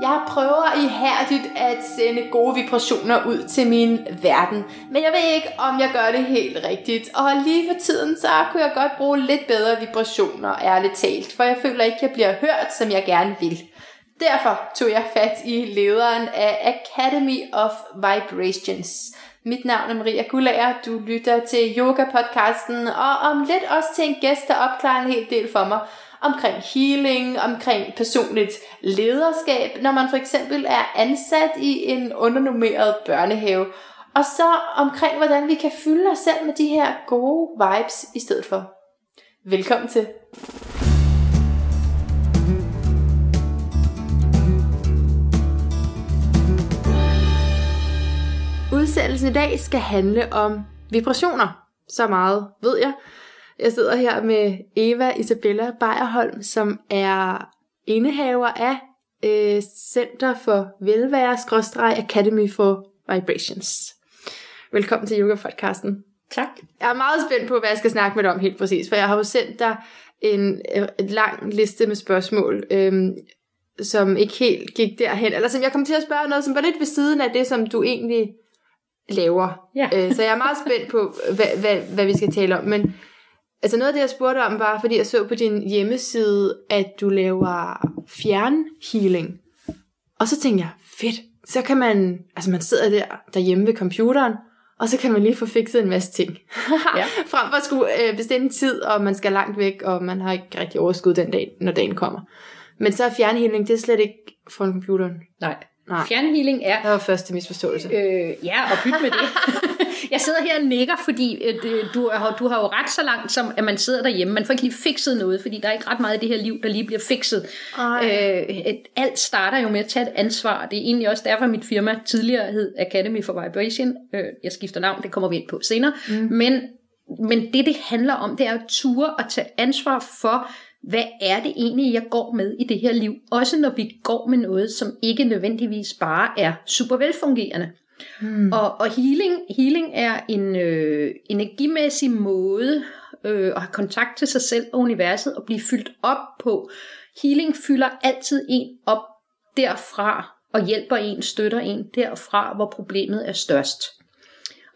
Jeg prøver ihærdigt at sende gode vibrationer ud til min verden, men jeg ved ikke, om jeg gør det helt rigtigt. Og lige for tiden, så kunne jeg godt bruge lidt bedre vibrationer, ærligt talt, for jeg føler ikke, jeg bliver hørt, som jeg gerne vil. Derfor tog jeg fat i lederen af Academy of Vibrations. Mit navn er Maria Gullager, du lytter til Yoga-podcasten, og om lidt også til en gæst, der opklarer en hel del for mig omkring healing, omkring personligt lederskab, når man for eksempel er ansat i en undernummeret børnehave, og så omkring, hvordan vi kan fylde os selv med de her gode vibes i stedet for. Velkommen til. Udsendelsen i dag skal handle om vibrationer. Så meget ved jeg. Jeg sidder her med Eva Isabella Bejerholm, som er indehaver af øh, Center for Velvære Academy for Vibrations. Velkommen til Yoga-podcasten. Tak. Jeg er meget spændt på, hvad jeg skal snakke med dig om helt præcis, for jeg har jo sendt dig en, øh, en lang liste med spørgsmål, øhm, som ikke helt gik derhen, eller som jeg kom til at spørge noget, som var lidt ved siden af det, som du egentlig laver. Ja. Øh, så jeg er meget spændt på, hvad, hvad, hvad vi skal tale om. Men altså noget af det, jeg spurgte om, var, fordi jeg så på din hjemmeside, at du laver fjernhealing. Og så tænkte jeg, fedt, så kan man, altså man sidder der derhjemme ved computeren, og så kan man lige få fikset en masse ting. Ja. Frem for at skulle øh, bestemme tid, og man skal langt væk, og man har ikke rigtig overskud den dag, når dagen kommer. Men så er fjernhealing, det er slet ikke foran computeren. Nej. Nej. Fjernhealing er... Det var første misforståelse. Øh, ja, og byt med det. jeg sidder her og nikker, fordi øh, du, har, du har jo ret så langt, som at man sidder derhjemme. Man får ikke lige fikset noget, fordi der er ikke ret meget i det her liv, der lige bliver fikset. Ej. Øh, et- alt starter jo med at tage et ansvar. Det er egentlig også derfor, mit firma tidligere hed Academy for Vibration. Øh, jeg skifter navn, det kommer vi ind på senere. Mm. Men, men det, det handler om, det er at ture og tage ansvar for, hvad er det egentlig, jeg går med i det her liv? Også når vi går med noget, som ikke nødvendigvis bare er super velfungerende. Mm. Og, og healing, healing er en øh, energimæssig måde øh, at have kontakt til sig selv og universet og blive fyldt op på. Healing fylder altid en op derfra og hjælper en, støtter en derfra, hvor problemet er størst.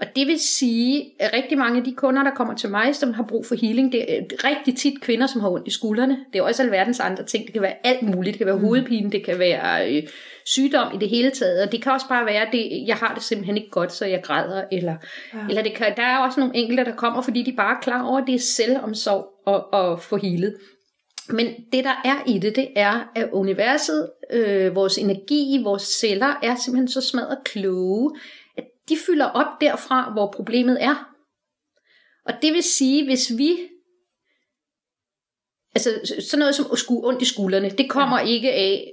Og det vil sige, at rigtig mange af de kunder, der kommer til mig, som har brug for healing, det er rigtig tit kvinder, som har ondt i skuldrene. Det er også alverdens andre ting. Det kan være alt muligt. Det kan være hovedpine, det kan være øh, sygdom i det hele taget. Og det kan også bare være, at det, jeg har det simpelthen ikke godt, så jeg græder. Eller, ja. eller det kan, der er også nogle enkelte, der kommer, fordi de bare er klar over, at det er selvomsorg at, at få healet. Men det, der er i det, det er, at universet, øh, vores energi, vores celler, er simpelthen så smadret kloge, de fylder op derfra, hvor problemet er. Og det vil sige, hvis vi... Altså, sådan noget som ondt i skuldrene, det kommer ja. ikke af,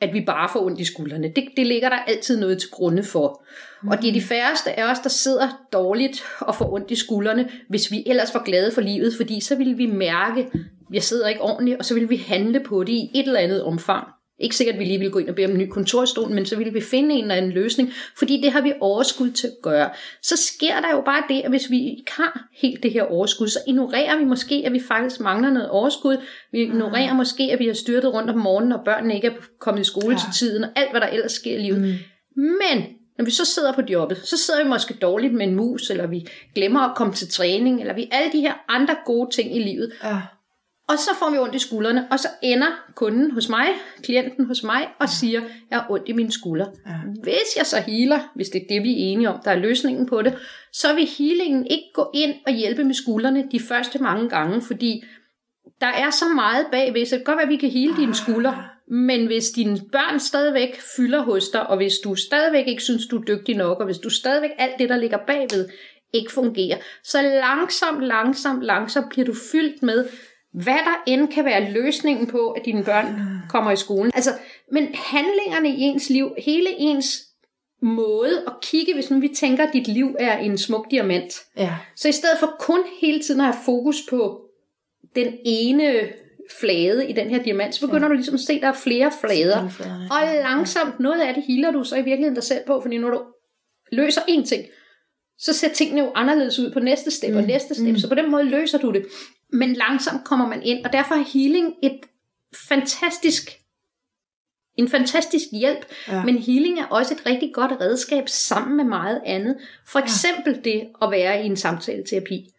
at vi bare får ondt i skuldrene. Det, det ligger der altid noget til grunde for. Mm. Og det er de færreste af os, der sidder dårligt og får ondt i skuldrene, hvis vi ellers var glade for livet, fordi så ville vi mærke, at jeg sidder ikke ordentligt, og så ville vi handle på det i et eller andet omfang. Ikke sikkert, at vi lige ville gå ind og bede om en ny kontorstol, men så ville vi finde en eller anden løsning, fordi det har vi overskud til at gøre. Så sker der jo bare det, at hvis vi ikke har helt det her overskud, så ignorerer vi måske, at vi faktisk mangler noget overskud. Vi ignorerer mm. måske, at vi har styrtet rundt om morgenen, og børnene ikke er kommet i skole ja. til tiden, og alt, hvad der ellers sker i livet. Mm. Men når vi så sidder på jobbet, så sidder vi måske dårligt med en mus, eller vi glemmer at komme til træning, eller vi alle de her andre gode ting i livet. Ja. Og så får vi ondt i skuldrene, og så ender kunden hos mig, klienten hos mig, og siger, jeg har ondt i mine skuldre. Ja. Hvis jeg så healer, hvis det er det, vi er enige om, der er løsningen på det, så vil healingen ikke gå ind og hjælpe med skuldrene de første mange gange, fordi der er så meget bagved, så det kan godt være, at vi kan hele dine skuldre, men hvis dine børn stadigvæk fylder hos dig, og hvis du stadigvæk ikke synes, du er dygtig nok, og hvis du stadigvæk alt det, der ligger bagved, ikke fungerer, så langsomt, langsomt, langsomt bliver du fyldt med, hvad der end kan være løsningen på, at dine børn kommer i skolen. Altså, men handlingerne i ens liv, hele ens måde at kigge, hvis nu vi tænker, at dit liv er en smuk diamant. Ja. Så i stedet for kun hele tiden at have fokus på den ene flade i den her diamant, så begynder ja. du ligesom at se, at der er flere flader. Og langsomt, noget af det healer du så i virkeligheden dig selv på, fordi når du løser én ting, så ser tingene jo anderledes ud på næste step mm. og næste step, mm. så på den måde løser du det. Men langsomt kommer man ind, og derfor er healing et fantastisk en fantastisk hjælp, ja. men healing er også et rigtig godt redskab sammen med meget andet. For eksempel ja. det at være i en samtale-terapi.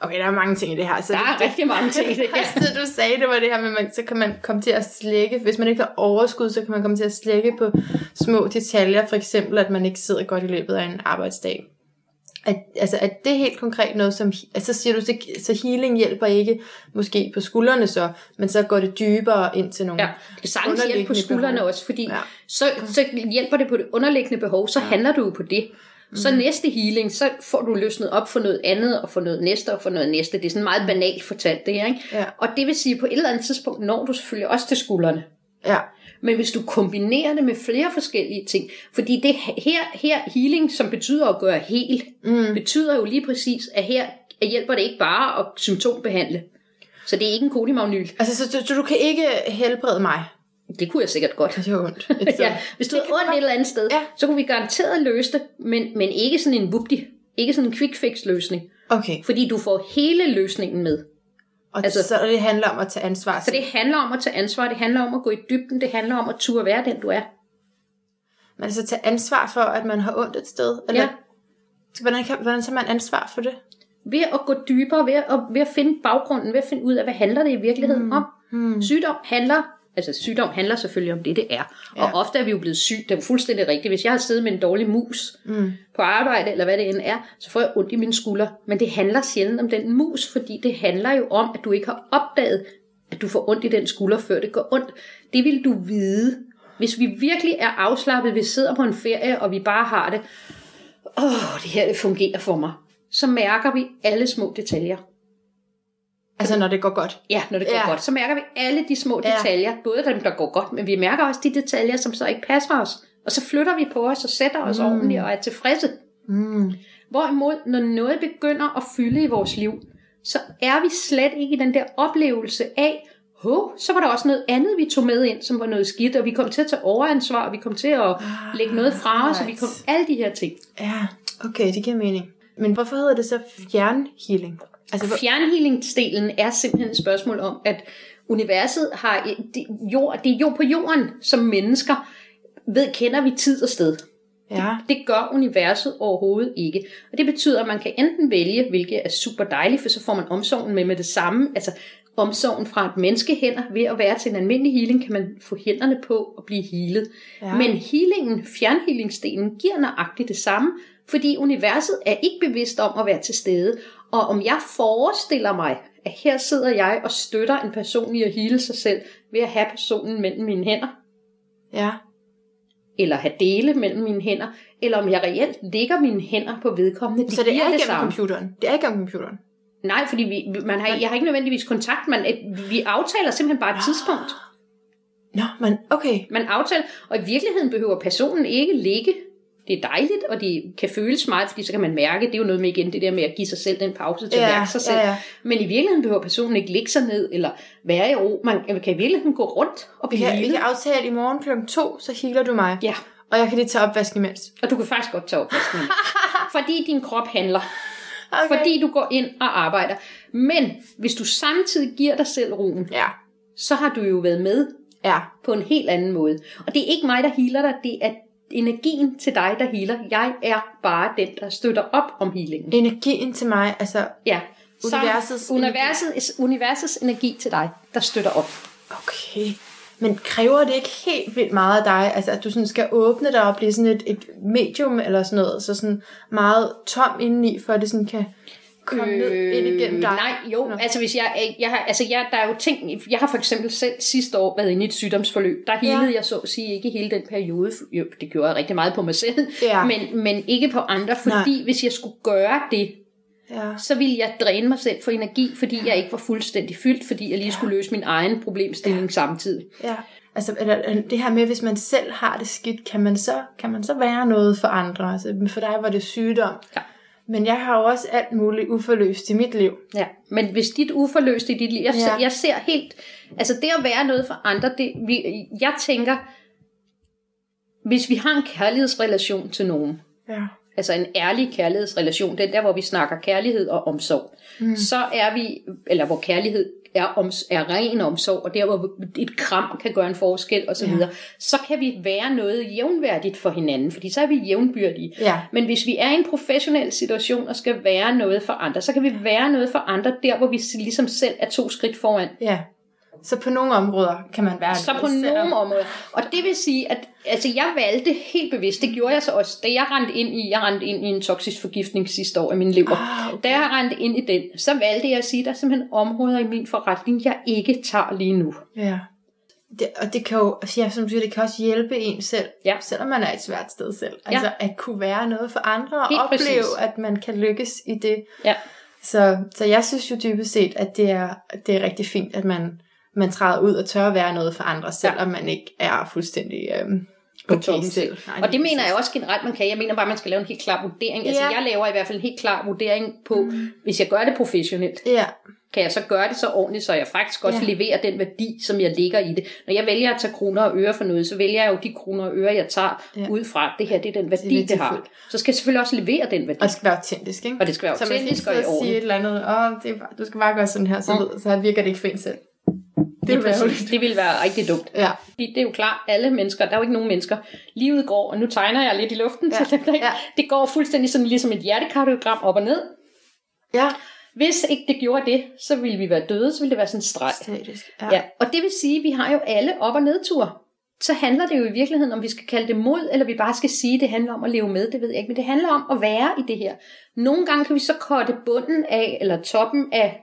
Okay, der er mange ting i det her. Så der er det, rigtig mange ting i det her. det, du sagde, det var det her med, man, så kan man komme til at slække. Hvis man ikke har overskud, så kan man komme til at slække på små detaljer. For eksempel, at man ikke sidder godt i løbet af en arbejdsdag. At, altså, at det er helt konkret noget, som... Altså, så siger du, så, så healing hjælper ikke måske på skuldrene så, men så går det dybere ind til nogle Ja, det sagtens hjælpe på skuldrene behov. også, fordi ja. så, så hjælper det på det underliggende behov, så ja. handler du jo på det. Så mm. næste healing, så får du løsnet op for noget andet, og for noget næste, og for noget næste. Det er sådan meget banalt fortalt det, ikke? Ja. Og det vil sige, på et eller andet tidspunkt når du selvfølgelig også til skuldrene. Ja. Men hvis du kombinerer det med flere forskellige ting, fordi det her, her healing, som betyder at gøre helt, mm. betyder jo lige præcis, at her hjælper det ikke bare at symptombehandle. Så det er ikke en kodimagnyl. Altså, så, så du kan ikke helbrede mig? Det kunne jeg sikkert godt. Det er ondt. ja, hvis du havde ondt et eller andet sted, ja. så kunne vi garanteret løse det, men, men ikke sådan en vupti. Ikke sådan en quick fix løsning. Okay. Fordi du får hele løsningen med. Og altså, så det handler om at tage ansvar. Så det handler om at tage ansvar, det handler om at gå i dybden, det handler om at turde være den, du er. Men altså tage ansvar for, at man har ondt et sted? Eller, Ja. Hvordan, kan, hvordan tager man ansvar for det? Ved at gå dybere, ved at, ved at finde baggrunden, ved at finde ud af, hvad handler det i virkeligheden mm. om. Hmm. Sygdom handler, altså sygdom handler selvfølgelig om det, det er. Ja. Og ofte er vi jo blevet syg, det er jo fuldstændig rigtigt. Hvis jeg har siddet med en dårlig mus Mm. på arbejde, eller hvad det end er, så får jeg ondt i mine skuldre. Men det handler sjældent om den mus, fordi det handler jo om, at du ikke har opdaget, at du får ondt i den skulder, før det går ondt. Det vil du vide. Hvis vi virkelig er afslappet, vi sidder på en ferie, og vi bare har det, åh, det her det fungerer for mig, så mærker vi alle små detaljer. Altså når det går godt. Ja, når det går Ja. godt, så mærker vi alle de små Ja. detaljer, både dem, der går godt, men vi mærker også de detaljer, som så ikke passer os. Og så flytter vi på os og sætter os mm. ordentligt og er tilfredse. Mm. Hvorimod, når noget begynder at fylde i vores liv, så er vi slet ikke i den der oplevelse af, hov, så var der også noget andet, vi tog med ind, som var noget skidt, og vi kom til at tage overansvar, og vi kom til at lægge noget fra os, og vi kom alle de her ting. Ja, okay, det giver mening. Men hvorfor hedder det så fjernhealing? Altså, Fjernhealingsdelen er simpelthen et spørgsmål om, at universet har det, jord, det er jo på jorden som mennesker, ved kender vi tid og sted. ja. Det gør universet overhovedet ikke. Og det betyder, at man kan enten vælge, hvilket er super dejligt, for så får man omsorgen med med det samme. Altså omsorgen fra et menneskehænder ved at være til en almindelig healing, kan man få hænderne på og blive healet. Ja. Men healingen, fjernhealingsdelen, giver nøjagtigt det samme, fordi universet er ikke bevidst om at være til stede. Og om jeg forestiller mig, at her sidder jeg og støtter en person i at hele sig selv, ved at have personen mellem mine hænder, Ja. eller have dele mellem mine hænder, eller om jeg reelt lægger mine hænder på vedkommende. Det Så det er det igennem samme. computeren? Det er igennem computeren? Nej, fordi vi, man har, jeg har ikke nødvendigvis kontakt, men vi aftaler simpelthen bare et tidspunkt. Nå, men okay. Man aftaler, og i virkeligheden behøver personen ikke ligge. Det er dejligt, og det kan føles meget, fordi så kan man mærke, det er jo noget med igen det der med at give sig selv den pause til at Ja, mærke sig selv. ja, ja. Men i virkeligheden behøver personen ikke ligge sig ned, eller være i ro. Man kan i virkeligheden gå rundt og Vi blive kan, vi kan aftale, at i morgen kl. 2, så healer du mig. Ja, Og jeg kan lige tage opvask imens. og du kan faktisk godt tage opvasken. fordi din krop handler. Okay. Fordi du går ind og arbejder. Men hvis du samtidig giver dig selv roen, Ja. så har du jo været med Ja. på en helt anden måde. Og det er ikke mig, der healer dig, det er energien til dig, der healer. Jeg er bare den, der støtter op om healingen. Energien til mig, altså... Ja. Universets universets, universets energi til dig, der støtter op. Okay. Men kræver det ikke helt vildt meget af dig? Altså, at du sådan skal åbne dig og blive sådan et, et medium eller sådan noget, så sådan meget tom indeni, for at det sådan kan komme øh, ned ind igennem dig? Nej, jo, Nå. altså hvis jeg, jeg har, altså jeg, der er jo ting, jeg har for eksempel selv sidste år været inde i et sygdomsforløb, der healede Ja. jeg så at sige ikke hele den periode, jo, det gjorde jeg rigtig meget på mig selv, Ja. men, men ikke på andre, fordi Nej. hvis jeg skulle gøre det, Ja. så ville jeg dræne mig selv for energi, fordi jeg ikke var fuldstændig fyldt, fordi jeg lige skulle løse min egen problemstilling ja. samtidig. ja. Altså, det her med, hvis man selv har det skidt, kan man så, kan man så være noget for andre? Altså, for dig var det sygdom. Ja. Men jeg har jo også alt muligt uforløst i mit liv. Ja, men hvis dit uforløste i dit liv, jeg, ja. jeg ser helt, altså det at være noget for andre, det, vi, jeg tænker, hvis vi har en kærlighedsrelation til nogen, Ja. altså en ærlig kærlighedsrelation, den der, hvor vi snakker kærlighed og omsorg, mm. så er vi, eller hvor kærlighed er, om, er ren omsorg, og der hvor et kram kan gøre en forskel osv., Ja. så kan vi være noget jævnværdigt for hinanden, fordi så er vi jævnbyrdige. Ja. Men hvis vi er i en professionel situation og skal være noget for andre, så kan vi være noget for andre der, hvor vi ligesom selv er to skridt foran. Ja. Så på nogle områder kan man være Så på nogle områder. Og det vil sige, at altså, jeg valgte helt bevidst, det gjorde jeg så også, da jeg rendte ind i, jeg rendte ind i en toksisk forgiftning sidste år i min lever. Ah, okay. Da jeg rendte ind i den, så valgte jeg at sige, at der er simpelthen områder i min forretning, jeg ikke tager lige nu. Ja. Det, og det kan jo, altså, ja, som du siger, det kan også hjælpe en selv, Ja. selvom man er et svært sted selv. Altså at kunne være noget for andre og Helt opleve, præcis. at man kan lykkes i det. Ja. Så, så jeg synes jo dybest set, at det er, det er rigtig fint, at man, man træder ud og tør at være noget for andre, selvom man ikke er fuldstændig På okay selv. selv. Og det mener jeg også generelt, man kan. Jeg mener bare, at man skal lave en helt klar vurdering. Altså, Ja. jeg laver i hvert fald en helt klar vurdering på, mm. hvis jeg gør det professionelt, Ja, kan jeg så gøre det så ordentligt, så jeg faktisk også Ja. leverer den værdi, som jeg lægger i det. Når jeg vælger at tage kroner og øre for noget, så vælger jeg jo de kroner og øre, jeg tager Ja. ud fra, det her det er den værdi, Det er det, har. Så skal jeg selvfølgelig også levere den værdi. og det skal være autentisk, ikke? Og det skal være Så man autentisk og i sidde og sige orden. et eller andet, åh, det er bare, du skal bare gøre sådan her, så, Mm. ved, så virker det ikke for en selv. Det Det, præcis, det vil være rigtig dumt. Ja, Fordi det er jo klart, alle mennesker, der er jo ikke nogen mennesker. Livet går, og nu tegner jeg lidt i luften, Ja, så dem, der ja. det går fuldstændig sådan ligesom et hjertekardiogram op og ned. ja. Hvis ikke det gjorde det, så ville vi være døde, så ville det være sådan en streg. Statisk. Ja. ja. Og det vil sige, at vi har jo alle op- og nedture. Så handler det jo i virkeligheden, om vi skal kalde det mod, eller vi bare skal sige, at det handler om at leve med, det ved jeg ikke. Men det handler om at være i det her. Nogle gange kan vi så korte bunden af, eller toppen af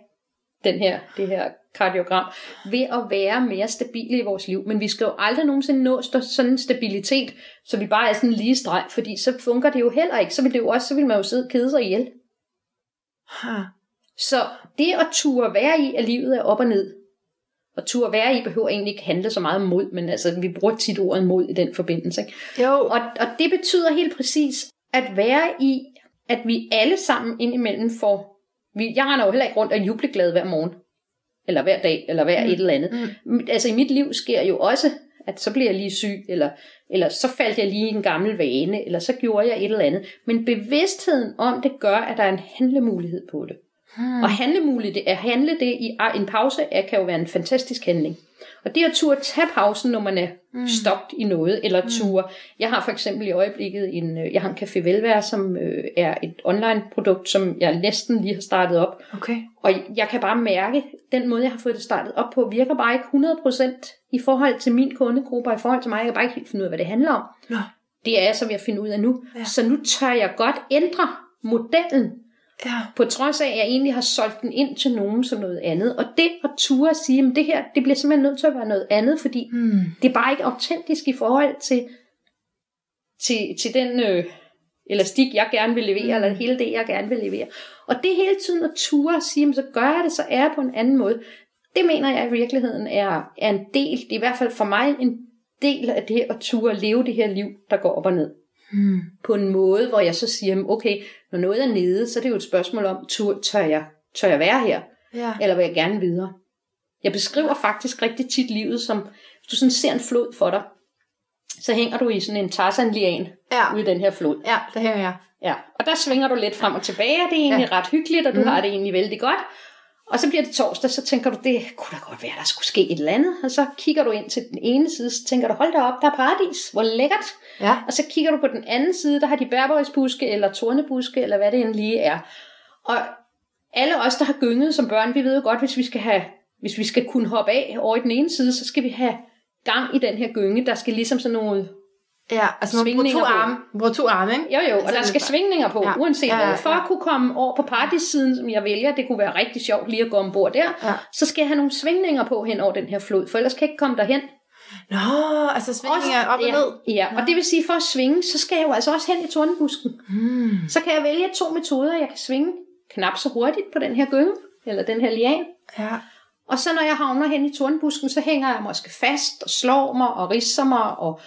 den her, det her kardiogram, ved at være mere stabile i vores liv. Men vi skal jo aldrig nogensinde nå sådan en stabilitet, så vi bare er sådan en lige streg, fordi så fungerer det jo heller ikke. Så vil, det jo også, så vil man jo sidde og kede sig ihjel. Ha. Så det at turde være i, at livet er op og ned, og turde være i behøver egentlig ikke handle så meget om mod, men altså, vi bruger tit ordet mod i den forbindelse. Ikke? Jo, Og, og det betyder helt præcis, at være i, at vi alle sammen indimellem får... Vi, jeg render jo heller ikke rundt og jubleglad hver morgen, eller hver dag, eller hver Mm. et eller andet. Mm. Altså i mit liv sker jo også, at så bliver jeg lige syg, eller, eller så faldt jeg lige i en gammel vane, eller så gjorde jeg et eller andet. Men bevidstheden om det gør, at der er en handlemulighed på det. Hmm. Og handlemuligt, at handle det i en pause, er, kan jo være en fantastisk handling. Og det at turde tage pausen, når man er mm. stoppet i noget, eller ture. Jeg har for eksempel i øjeblikket en, øh, jeg har en Café Velvære, som øh, er et online produkt, som jeg næsten lige har startet op. okay. Og jeg kan bare mærke, den måde, jeg har fået det startet op på, virker bare ikke 100% i forhold til min kundegruppe, og i forhold til mig. Jeg kan bare ikke helt finde ud af, hvad det handler om. Nå. Det er jeg så ved at finde ud af nu. Ja. Så nu tør jeg godt ændre modellen Ja. på trods af, at jeg egentlig har solgt den ind til nogen som noget andet. Og det at ture at sige, at det her, det bliver simpelthen nødt til at være noget andet, fordi Hmm. det er bare ikke autentisk i forhold til, til, til den øh, elastik, jeg gerne vil levere, mm. eller hele det, jeg gerne vil levere. Og det hele tiden at ture at sige, "Men så gør jeg det, så er jeg på en anden måde. Det mener jeg i virkeligheden er, er en del, det er i hvert fald for mig en del af det at ture at leve det her liv, der går op og ned Hmm. på en måde, hvor jeg så siger, "Men okay, når noget er nede, så er det jo et spørgsmål om, tør, tør, jeg, tør jeg være her, Ja. eller vil jeg gerne videre? Jeg beskriver faktisk rigtig tit livet som, hvis du sådan ser en flod for dig, så hænger du i sådan en tarzan Ja. ude i den her flod. Ja, det her jeg. Ja, og der svinger du lidt frem og tilbage, og det er egentlig ja. ret hyggeligt, og du mm. har det egentlig vældig godt. Og så bliver det torsdag, så tænker du, det kunne da godt være, der skulle ske et eller andet. Og så kigger du ind til den ene side, så tænker du, hold da op, der er paradis, hvor lækkert. Ja. Og så kigger du på den anden side, der har de bærbøjsbuske eller tornebuske, eller hvad det end lige er. Og alle os, der har gynget som børn, vi ved jo godt, hvis vi skal have, hvis vi skal kunne hoppe af over i den ene side, så skal vi have gang i den her gynge. Der skal ligesom sådan noget Ja, altså man bruger to på. arme. Bruger to arme, ikke? Jo, jo, og Altså, der skal svingninger på, Ja. uanset Ja, ja, hvad. For ja. at kunne komme over på partysiden, som jeg vælger, det kunne være rigtig sjovt lige at gå ombord der, Ja. så skal jeg have nogle svingninger på hen over den her flod, for ellers kan jeg ikke komme derhen. Nå, altså svingninger op og ja, ned. Ja, og det vil sige, for at svinge, så skal jeg jo altså også hen i tornebusken. Hmm. Så kan jeg vælge to metoder. Jeg kan svinge knap så hurtigt på den her gynge, eller den her lian. Ja. Og så når jeg havner hen i tornbusken, så hænger jeg måske fast og slår mig og risser mig, og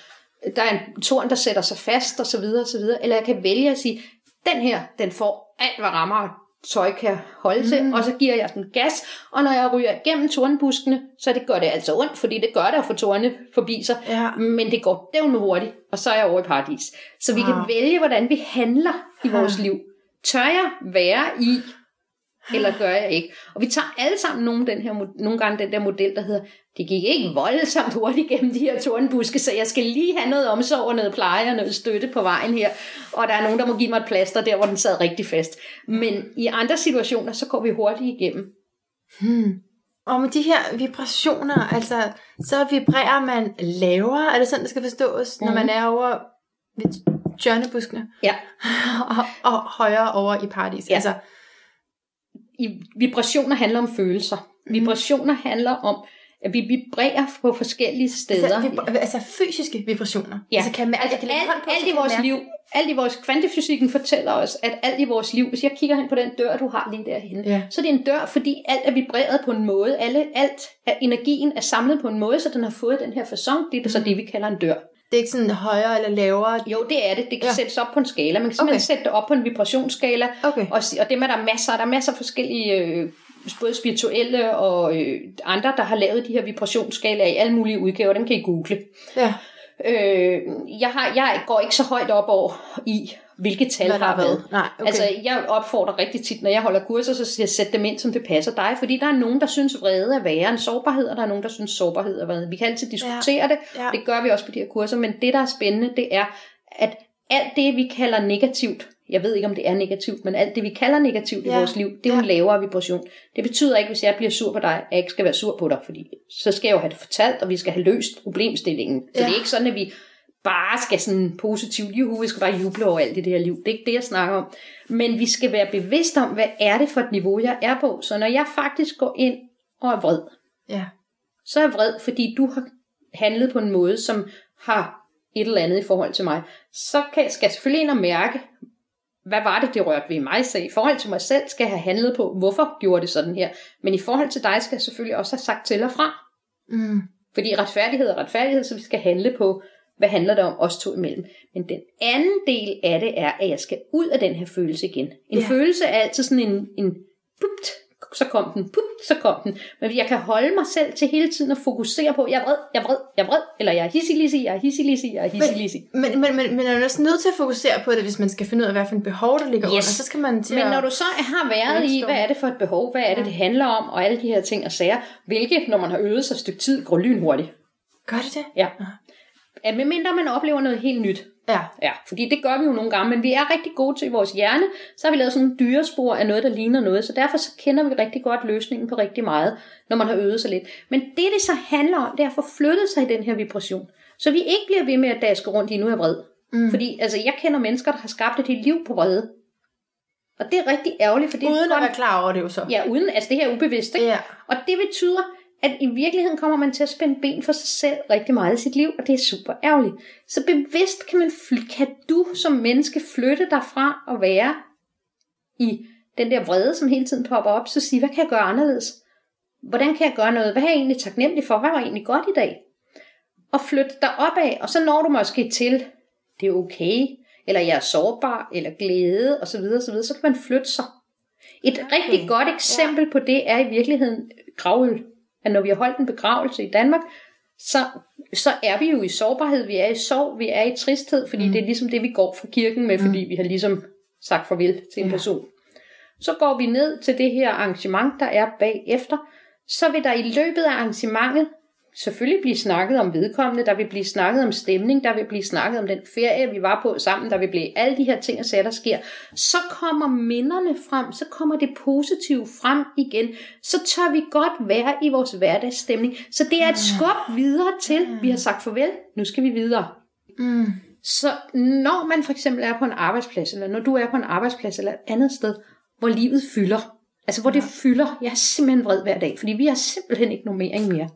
der er en torn, der sætter sig fast og så videre og så videre. Eller jeg kan vælge at sige, den her, den får alt, hvad rammer tøj kan holde mm. til, og så giver jeg den gas, og når jeg ryger igennem tornbuskene, så det gør det altså ondt, fordi det gør det at få torne forbi sig, Ja. men det går dævne hurtigt, og så er jeg over i paradis. Så vi Ah. kan vælge, hvordan vi handler i vores liv. Tør jeg være i eller gør jeg ikke? Og vi tager alle sammen nogle, den her, nogle gange den der model, der hedder, det gik ikke voldsomt hurtigt gennem de her tornbuske, så jeg skal lige have noget omsorg og noget pleje og noget støtte på vejen her. Og der er nogen, der må give mig et plaster der, hvor den sad rigtig fast. Men i andre situationer, så går vi hurtigt igennem. Hmm. Og med de her vibrationer, altså, så vibrerer man lavere, er det sådan, det skal forstås, mm. når man er over ved tjørnebuskene? Ja. og, og højere over i paradis. Ja. Altså, I, vibrationer handler om følelser. Vibrationer handler om, at vi vibrerer på forskellige steder. altså, vibra- altså fysiske vibrationer. Ja. Altså, kan man, altså, kan alt, på, alt i vores mærke- liv, alt i vores kvantefysikken fortæller os, at alt i vores liv, hvis jeg kigger hen på den dør, du har lige derhen, Ja. så er det en dør, fordi alt er vibreret på en måde, alle, alt er, energien er samlet på en måde, så den har fået den her fasong, det er så det, vi kalder en dør. Det er ikke sådan højere eller lavere. Jo, det er det. Det kan Ja. sættes op på en skala. Man kan simpelthen Okay. sætte det op på en vibrationsskala. Okay. Og, og dem er der masser. Der er masser af forskellige, øh, både spirituelle og øh, andre, der har lavet de her vibrationsskalaer i alle mulige udgaver. Dem kan I google. Ja. Øh, jeg, har, jeg går ikke så højt op over i, hvilke tal Hvad der har hvad. Nej, okay. Altså, jeg opfordrer rigtig tit, når jeg holder kurser, så siger jeg, sæt dem ind, som det passer dig. Fordi der er nogen, der synes, vrede er værre end sårbarhed, og der er nogen, der synes, sårbarhed er vrede. Vi kan altid diskutere ja. det, Ja. det gør vi også på de her kurser, men det, der er spændende, det er, at alt det, vi kalder negativt, jeg ved ikke, om det er negativt, men alt det, vi kalder negativt ja. I vores liv, det er Ja. en lavere vibration. Det betyder ikke, hvis jeg bliver sur på dig, at jeg ikke skal være sur på dig, fordi så skal jeg jo have det fortalt, og vi skal have løst problemstillingen. Så Ja. det er ikke sådan, at vi bare skal sådan positivt, juhu, vi skal bare juble over alt i det her liv. Det er ikke det, jeg snakker om. Men vi skal være bevidste om, hvad er det for et niveau, jeg er på. Så når jeg faktisk går ind og er vred, Ja. så er jeg vred, fordi du har handlet på en måde, som har et eller andet i forhold til mig. Så kan, skal jeg selvfølgelig ind og mærke, hvad var det, det rørte ved mig? Så i forhold til mig selv skal jeg have handlet på, hvorfor gjorde det sådan her. Men i forhold til dig skal jeg selvfølgelig også have sagt til og fra. Mm. Fordi retfærdighed er retfærdighed, så vi skal handle på, hvad handler det om os to imellem. Men den anden del af det er, at jeg skal ud af den her følelse igen. En Ja. følelse er altid sådan en, en så kom den, pupt, så kom den. Men jeg kan holde mig selv til hele tiden at fokusere på, jeg er vred, jeg er vred, jeg er vred, eller jeg er hissiglissi, jeg er hissiglissi, jeg er hissiglissi. Men, men, men, men er man også nødt til at fokusere på det, hvis man skal finde ud af, hvad for en behov, der ligger Yes. under. Så skal man til Men at... når du så har været i, hvad er det for et behov, hvad er det, det handler om, og alle de her ting og sager, hvilket, når man har øvet sig et stykke tid, går lynhurtigt. Gør det det? Ja. Ja, medmindre man oplever noget helt nyt. Ja. Ja, fordi det gør vi jo nogle gange, men vi er rigtig gode til i vores hjerne. Så har vi lavet sådan en dyrespor af noget, der ligner noget, så derfor så kender vi rigtig godt løsningen på rigtig meget, når man har øvet sig lidt. Men det, det så handler om, det er at få flyttet sig i den her vibration. Så vi ikke bliver ved med at daske rundt i, nu er vred. Mm. Fordi altså, jeg kender mennesker, der har skabt et helt liv på vrede. Og det er rigtig ærgerligt, for det er Uden at godt- være klar over det jo så. Ja, uden, altså det her er ubevidst, ikke? Ja. Og det betyder, at i virkeligheden kommer man til at spænde ben for sig selv rigtig meget i sit liv, og det er super ærgerligt. Så bevidst kan, man fly- kan du som menneske flytte dig fra at være i den der vrede, som hele tiden popper op, så sige, hvad kan jeg gøre anderledes? Hvordan kan jeg gøre noget? Hvad er jeg egentlig taknemmelig for? Hvad var egentlig godt i dag? Og flytte dig opad, og så når du måske til, det er okay, eller jeg er sårbar, eller glæde, osv., osv., så kan man flytte sig. Et okay. rigtig godt eksempel ja. på det er i virkeligheden gravøl. At når vi har holdt en begravelse i Danmark, så, så er vi jo i sårbarhed, vi er i sorg, vi er i tristhed, fordi mm. det er ligesom det, vi går fra kirken med, fordi mm. vi har ligesom sagt farvel til en Ja. person. Så går vi ned til det her arrangement, der er bagefter, så vil der i løbet af arrangementet selvfølgelig blive snakket om vedkommende, der vil blive snakket om stemning, der vil blive snakket om den ferie, vi var på sammen, der vil blive alle de her ting og sager, der sker. Så kommer minderne frem, så kommer det positive frem igen, så tør vi godt være i vores hverdagsstemning. Så det er et skub videre til, vi har sagt farvel, nu skal vi videre. Mm. Så når man for eksempel er på en arbejdsplads, eller når du er på en arbejdsplads eller et andet sted, hvor livet fylder, altså hvor det fylder, jeg er simpelthen vred hver dag, fordi vi har simpelthen ikke normering mere.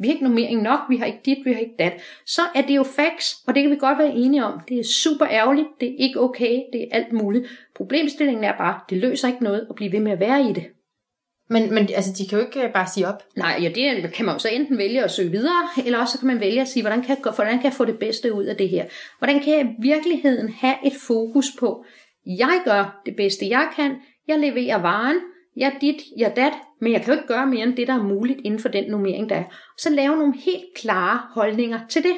Vi har ikke normering nok, vi har ikke dit, vi har ikke dat. Så er det jo facts, og det kan vi godt være enige om. Det er super ærgerligt, det er ikke okay, det er alt muligt. Problemstillingen er bare, det løser ikke noget at blive ved med at være i det. Men, men altså, de kan jo ikke øh, bare sige op. Nej, ja, det kan man jo så enten vælge at søge videre, eller også så kan man vælge at sige, hvordan kan, jeg, hvordan kan jeg få det bedste ud af det her? Hvordan kan jeg i virkeligheden have et fokus på, jeg gør det bedste jeg kan, jeg leverer varen, jeg er dit, jeg dat, men jeg kan jo ikke gøre mere end det, der er muligt inden for den nummering, der er. Så lave nogle helt klare holdninger til det.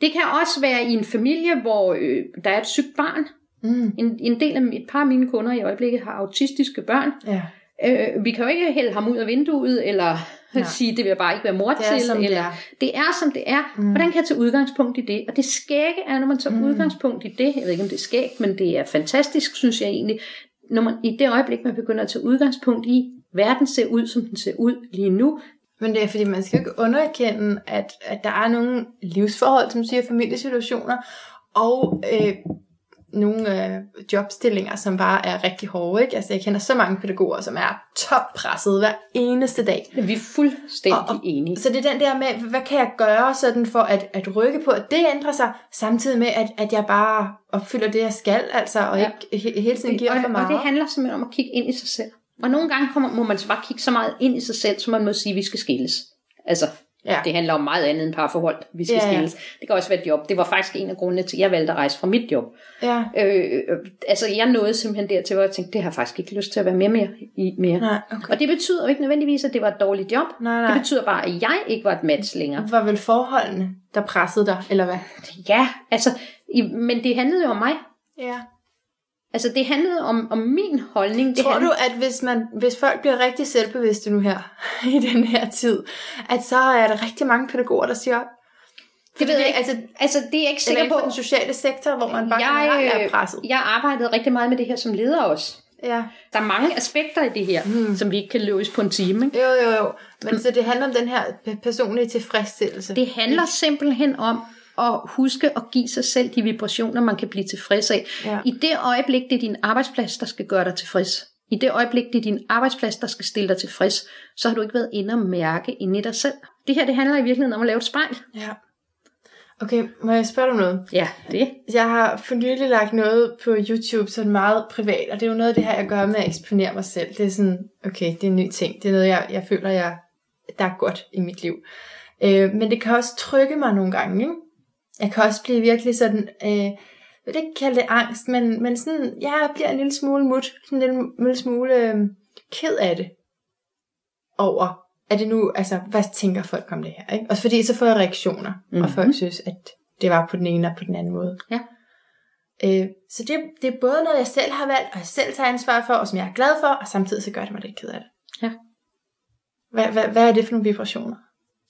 Det kan også være i en familie, hvor øh, der er et sygt barn, Mm. En, en del af et par af mine kunder i øjeblikket har autistiske børn. Ja. Øh, vi kan jo ikke hælde ham ud af vinduet, eller Nej. sige, det vil jeg bare ikke være mor Det er, til. som det eller, er. det er, som det er. Mm. Hvordan kan jeg tage udgangspunkt i det? Og det skægge er, når man tager mm. udgangspunkt i det, jeg ved ikke, om det er skægt, men det er fantastisk, synes jeg egentlig, når man i det øjeblik, man begynder at tage udgangspunkt i, verden ser ud, som den ser ud lige nu, Men det er fordi, man skal jo ikke underkende, at, at der er nogle livsforhold, som siger familiesituationer, og øh, nogle øh, jobstillinger, som bare er rigtig hårde. Ikke? Altså, jeg kender så mange pædagoger, som er toppresset hver eneste dag. vi er fuldstændig Og- og- enige. Så det er den der med, hvad kan jeg gøre sådan for at, at rykke på, at det ændrer sig, samtidig med, at, at jeg bare opfylder det, jeg skal, altså, og Ja. ikke he- hele tiden giver og, for meget. og det handler simpelthen om at kigge ind i sig selv. Og nogle gange må man så bare kigge så meget ind i sig selv, så man må sige, at vi skal skilles. Altså, Ja. det handler om meget andet end parforhold. Vi skal Ja, ja. skilles. Det kan også være et job. Det var faktisk en af grundene til, at jeg valgte at rejse fra mit job. Ja. Øh, altså, jeg nåede simpelthen dertil, hvor jeg tænkte, det har jeg faktisk ikke lyst til at være med mere i mere. Nej, okay. Og det betyder jo ikke nødvendigvis, at det var et dårligt job. Nej, nej. Det betyder bare, at jeg ikke var et match længere. var vel forholdene, der pressede dig, eller hvad? Ja, altså, i, men det handlede jo om mig. Ja. Altså, det handlede om, om min holdning. Det Tror handlede, du, at hvis, man, hvis folk bliver rigtig selvbevidste nu her, i den her tid, at så er der rigtig mange pædagoger, der siger op? det ved jeg ikke. Altså, Altså, det er jeg ikke sikker på. den sociale sektor, hvor man bare generelt er presset. jeg arbejdede rigtig meget med det her som leder også. Ja. Der er mange aspekter i det her, mm. som vi ikke kan løse på en time. Ikke? Jo, jo, jo. Men så det handler om den her pe- personlige tilfredsstillelse. Det handler simpelthen om at huske at give sig selv de vibrationer, man kan blive tilfreds af. Ja. I det øjeblik, det er din arbejdsplads, der skal gøre dig tilfreds. I det øjeblik, det er din arbejdsplads, der skal stille dig tilfreds, så har du ikke været inde og mærke inde i dig selv. Det her, det handler i virkeligheden om at lave et spejl. Ja. Okay, må jeg spørge dig om noget? Ja, det. Jeg har for nylig lagt noget på YouTube, sådan meget privat, og det er jo noget af det her, jeg gør med at eksponere mig selv. Det er sådan, okay, det er en ny ting. Det er noget, jeg, jeg føler, jeg, der er godt i mit liv. Øh, men det kan også trykke mig nogle gange, ikke? Jeg kan også blive virkelig sådan, øh, jeg vil ikke kalde det angst, men, men sådan, ja, jeg bliver en lille smule mut, sådan en lille, lille smule øh, ked af det over, er det nu, altså, hvad tænker folk om det her, ikke? Også fordi så får jeg reaktioner, mm-hmm. og Mhm. folk synes, at det var på den ene og på den anden måde. Ja. Øh, så det, det er både noget, jeg selv har valgt, og jeg selv tager ansvar for, og som jeg er glad for, og samtidig så gør det mig lidt ked af det. Ja. Hvad, hvad, hvad er det for nogle vibrationer?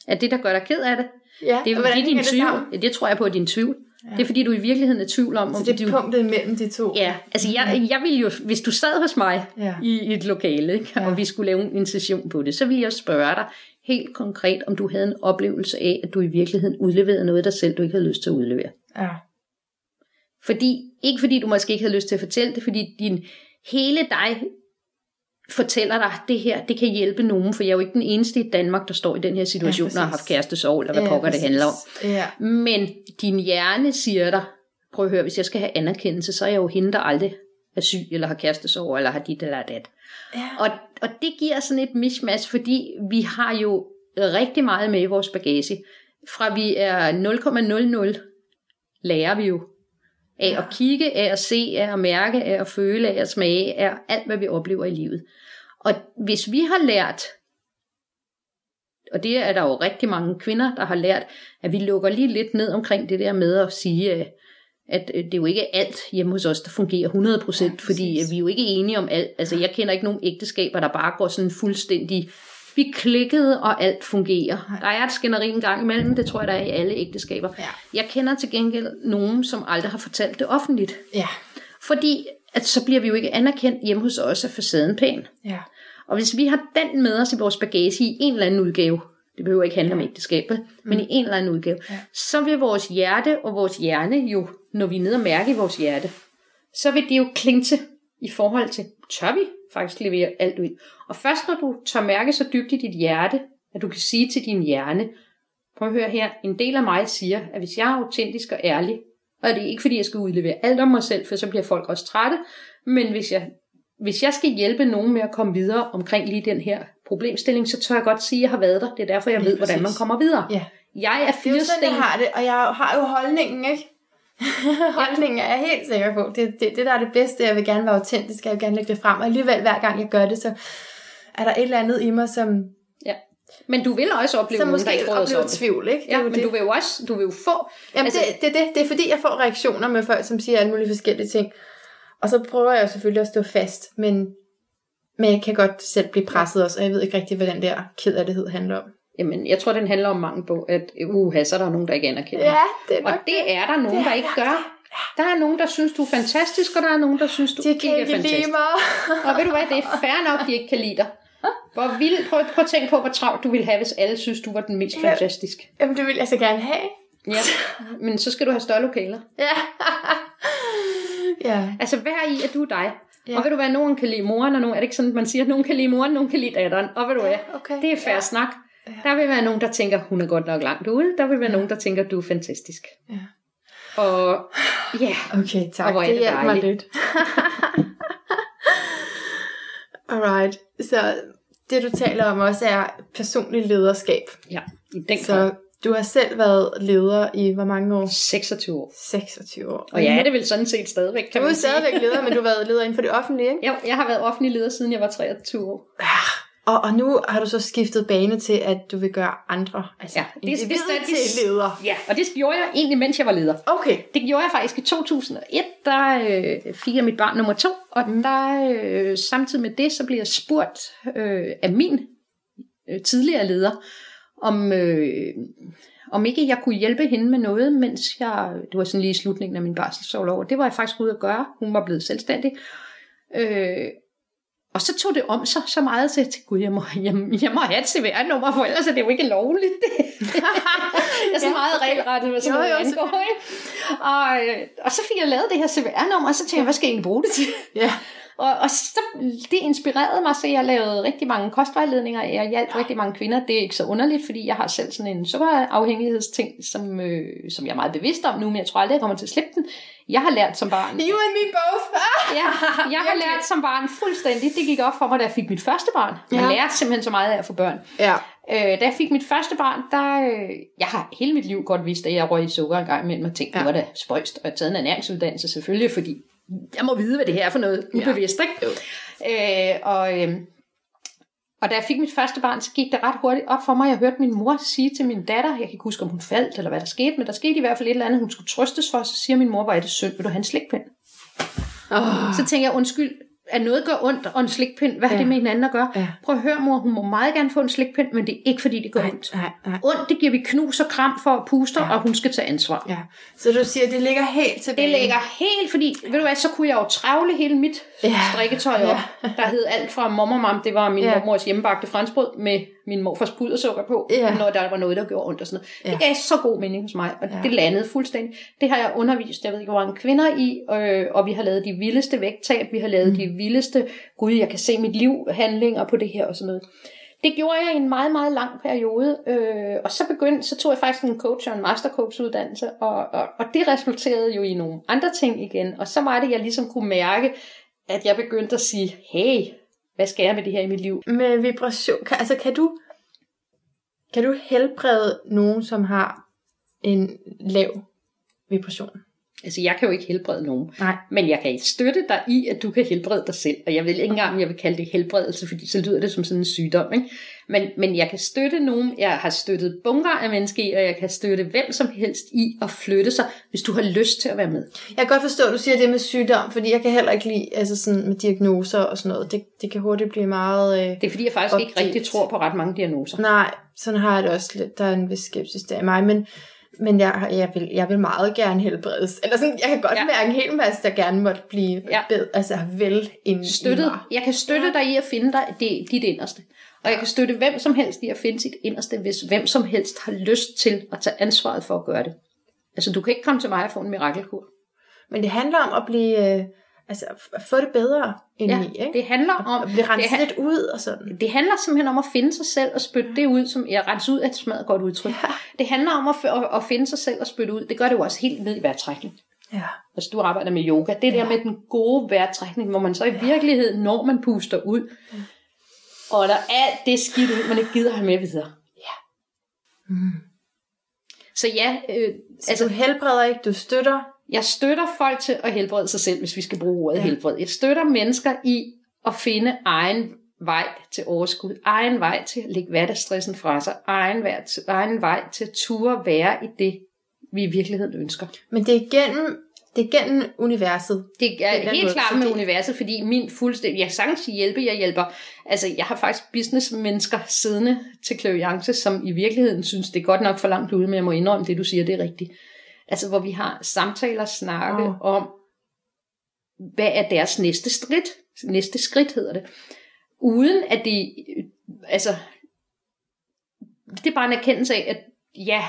Er det, der gør dig ked af det? Ja, Det er fordi din det tvivl. sammen? Det tror jeg på, at din tvivl. Ja. Det er fordi, du i virkeligheden er tvivl om, Så om det du... er punktet mellem de to. Ja, altså jeg, jeg ville jo, hvis du sad hos mig Ja. i, i et lokale, ikke, Ja. og vi skulle lave en session på det, så ville jeg spørge dig helt konkret, om du havde en oplevelse af, at du i virkeligheden udleverede noget af dig selv, du ikke havde lyst til at udlevere. ja. Fordi, ikke fordi du måske ikke havde lyst til at fortælle det, fordi din hele dig fortæller dig, det her, det kan hjælpe nogen, for jeg er jo ikke den eneste i Danmark, der står i den her situation, Ja, og har haft kærestesorg, eller hvad Ja, pokker det handler om. Ja. Men din hjerne siger dig, prøv at høre, hvis jeg skal have anerkendelse, så er jeg jo hende, der aldrig er syg, eller har kærestesorg, eller har dit eller dat. Ja. Og, og det giver sådan et mismatch, fordi vi har jo rigtig meget med i vores bagage. Fra vi er 0,00 lærer vi jo af at kigge, af at se, af at mærke, af at føle, af at smage, af alt, hvad vi oplever i livet. Og hvis vi har lært, og det er der jo rigtig mange kvinder, der har lært, at vi lukker lige lidt ned omkring det der med at sige, øh, at øh, det er jo ikke alt hjemme hos os, der fungerer 100%, Ja, fordi vi er jo ikke enige om alt. Altså jeg kender ikke nogen ægteskaber, der bare går sådan fuldstændig, vi klikkede, og alt fungerer. Der er et skænderi en gang imellem, det tror jeg, der er i alle ægteskaber. Ja. Jeg kender til gengæld nogen, som aldrig har fortalt det offentligt. Ja. Fordi at så bliver vi jo ikke anerkendt hjemme hos os af facaden pæn. Ja. Og hvis vi har den med os i vores bagage i en eller anden udgave, det behøver ikke handle om ægteskabet, mm. men i en eller anden udgave, ja. så vil vores hjerte og vores hjerne jo, når vi er nede og mærke i vores hjerte, så vil det jo klinge til i forhold til, tør vi faktisk levere alt ud? Og først når du tør mærke så dybt i dit hjerte, at du kan sige til din hjerne, prøv at høre her, en del af mig siger, at hvis jeg er autentisk og ærlig, og det er ikke fordi, jeg skal udlevere alt om mig selv, for så bliver folk også trætte, men hvis jeg, hvis jeg skal hjælpe nogen med at komme videre omkring lige den her problemstilling, så tør jeg godt sige, at jeg har været der. Det er derfor, jeg Lige ved, hvordan man præcis. kommer videre. Ja. Jeg er Det er fire sådan, sten. jeg har det, og jeg har jo holdningen, ikke? holdningen er jeg helt sikker på. Det, det, det, der er det bedste, jeg vil gerne være autentisk, jeg vil gerne lægge det frem, og alligevel hver gang jeg gør det, så er der et eller andet i mig, som, Ja. Men du vil også opleve som nogen, der måske ikke det. tvivl, ikke? Det Ja, men det. du vil jo også du vil jo få... Jamen altså, det, det, er det, det er fordi, jeg får reaktioner med folk, som siger alle mulige forskellige ting. Og så prøver jeg selvfølgelig at stå fast, men, men jeg kan godt selv blive presset også, og jeg ved ikke rigtig, hvad den der kedelighed handler om. Jamen, jeg tror, den handler om mange på, at uha, så er der nogen, der ikke anerkender mig. det er Og det er der nogen, Det der er ikke der. gør. Der er nogen, der synes, du er fantastisk, og der er nogen, der synes, du De ikke kan er ikke fantastisk. lide mig. Og ved du hvad, det er fair nok, de ikke kan lide dig. Hvor vildt, prøv, prøv at tænke på, hvor travlt du ville have, hvis alle synes, du var den mest Ja. fantastiske. Jamen, det vil jeg så gerne have. Ja, men så skal du have større lokaler. Ja. ja. Altså, vær i, at du er dig. Ja. Ja. Og ved du hvad, nogen kan lide moren, og nogen, er det ikke sådan, at man siger, at nogen kan lide moren, nogen kan lide datteren. Og ved du hvad, okay. det er fair Ja. snak. Ja. Der vil være nogen, der tænker, hun er godt nok langt ude. Der vil være nogen, der tænker, du er fantastisk. Ja. Og ja, Okay, tak. Og hvor er det det hjælper mig lidt. Alright. Så det, du taler om også er personlig lederskab. ja, i den grad. Så du har selv været leder i hvor mange år? 26 år. 26 år. Og jeg er det vel sådan set stadigvæk, kan Du er man sige. stadigvæk leder, men du har været leder inden for det offentlige, ikke? Jeg, jeg har været offentlig leder, siden jeg var 23 år. Og, og nu har du så skiftet bane til, at du vil gøre andre, altså Ja, det individet bestemt- til leder. Ja, og det gjorde jeg egentlig, mens jeg var leder. Okay. Det gjorde jeg faktisk i 2001, der øh, fik jeg mit barn nummer to, og Mm. der øh, samtidig med det, så blev jeg spurgt øh, af min øh, tidligere leder, om, øh, om ikke jeg kunne hjælpe hende med noget, mens jeg, det var sådan lige i slutningen af min barselsårlov, det var jeg faktisk ude at gøre. Hun var blevet selvstændig. Øh, og så tog det om sig så meget, så jeg tænkte, gud, jeg må, jeg, jeg må have et CVR-nummer, for ellers er det jo ikke lovligt. jeg er så Ja, meget regelrettet, hvad sådan noget angår. Og, øh, og så fik jeg lavet det her CVR-nummer, og så tænkte jeg, hvad skal jeg egentlig bruge det til? Ja. Og, og så, det inspirerede mig, så jeg lavede rigtig mange kostvejledninger. Jeg hjalp rigtig mange kvinder. Det er ikke så underligt, fordi jeg har selv sådan en sukkerafhængighedsting, som, øh, som jeg er meget bevidst om nu, men jeg tror aldrig, jeg kommer til at slippe den. Jeg har lært som barn. You and me both. Ja, jeg har lært som barn fuldstændig. Det gik op for mig, da jeg fik mit første barn. Man Ja. lærte simpelthen så meget af at få børn. Ja. Øh, da jeg fik mit første barn, der... Øh, jeg har hele mit liv godt vidst, at jeg røg i sukker en gang imellem, og tænkte, ja. det var da spøjst. Og jeg har taget en ernæringsuddannelse selvfølgelig, fordi jeg må vide, hvad det her er for noget Ja. ubevidst, ikke? Øh, og, øh, og da jeg fik mit første barn, så gik det ret hurtigt op for mig. Jeg hørte min mor sige til min datter, jeg kan ikke huske, om hun faldt, eller hvad der skete, men der skete i hvert fald et eller andet, hun skulle trøstes for, så siger min mor, hvor er det synd, vil du have en slikpind? Oh. Så tænker jeg, undskyld, at noget gør ondt, og en slikpind, hvad har Ja. det med hinanden at gøre? Ja. Prøv at høre, mor, hun må meget gerne få en slikpind, men det er ikke, fordi det gør ondt. Nej, nej. Ondt, det giver vi knus og kram for at puste, ja. og hun skal tage ansvar. Ja. Så du siger, det ligger helt tilbage. Det ligger helt, fordi, ved du hvad, så kunne jeg jo travle hele mit Ja. ja. strikketøj op, der hed alt fra mormormam, det var min Ja. ja. mormors hjemmebagte franskbrød med min morfars pudersukker på, Ja. når der var noget, der gjorde ondt og sådan noget. Ja. Det gav så god mening hos mig, og Ja. ja. det landede fuldstændig. Det har jeg undervist, jeg ved ikke, hvor mange kvinder i, øh, og vi har lavet de vildeste vægttab, vi har lavet mm. de vildeste, gud, jeg kan se mit liv handlinger på det her og sådan noget. Det gjorde jeg i en meget, meget lang periode, øh, og så begyndte, så tog jeg faktisk en coach og en mastercoach uddannelse, og, og, og det resulterede jo i nogle andre ting igen, og så var det, jeg ligesom kunne mærke, at jeg begyndte at sige, hey, hvad skal jeg med det her i mit liv? Med vibration, kan, altså kan du, kan du helbrede nogen, som har en lav vibration? Altså, jeg kan jo ikke helbrede nogen, Nej. men jeg kan støtte dig i, at du kan helbrede dig selv, og jeg vil ikke engang, jeg vil kalde det helbredelse, fordi så lyder det som sådan en sygdom, ikke? Men, men jeg kan støtte nogen, jeg har støttet bunker af mennesker og jeg kan støtte hvem som helst i at flytte sig, hvis du har lyst til at være med. Jeg kan godt forstå, at du siger det med sygdom, fordi jeg kan heller ikke lide altså sådan med diagnoser og sådan noget. Det, det kan hurtigt blive meget... Øh... Det er fordi, jeg faktisk ikke Opdelt. rigtig tror på ret mange diagnoser. Nej, sådan har jeg det også lidt. Der er en vis skepsis der i mig, men, men jeg, jeg, vil, jeg vil meget gerne helbredes. Eller sådan, jeg kan godt ja. Mærke en hel masse, der gerne måtte blive ja. Bed, altså vel ind Støttet. i mig. Jeg kan støtte dig i at finde dig det, dit inderste. Og jeg kan støtte hvem som helst i at finde sit inderste, hvis hvem som helst har lyst til at tage ansvaret for at gøre det. Altså, du kan ikke komme til mig og få en mirakelkur. Men det handler om at blive, øh, altså at få det bedre indeni, Ja, ikke? det handler om, At blive renset det, lidt ud og sådan. det handler simpelthen om at finde sig selv og spytte det ud, som jeg renser ud af et smadret godt udtryk. Ja. Det handler om at, at, finde sig selv og spytte ud. Det gør det jo også helt ned i vejrtrækning. Ja. Altså, du arbejder med yoga. Det der Ja. med den gode vejrtrækning, hvor man så i virkeligheden, når man puster ud, og der er alt det skidt ud, man ikke gider have med videre. Mm. Så ja, øh, Så altså, du helbreder ikke, du støtter. jeg støtter folk til at helbrede sig selv, hvis vi skal bruge ordet Ja. ja. helbred. Jeg støtter mennesker i at finde egen vej til overskud, egen vej til at lægge hverdagsstressen fra sig, egen vej til, egen vej til at ture være i det, vi i virkeligheden ønsker. Men det er igennem Det er gennem universet. Det er helt måde, klart med det- universet, fordi min fuldstændig, jeg sagtens hjælpe, jeg hjælper. Altså, jeg har faktisk businessmennesker siddende til klaviance, som i virkeligheden synes, det er godt nok for langt ude, men jeg må indrømme det, du siger, det er rigtigt. Altså, hvor vi har samtaler, snakke Wow. om, hvad er deres næste skridt? Næste skridt hedder det. Uden at det, altså, det er bare en erkendelse af, at ja,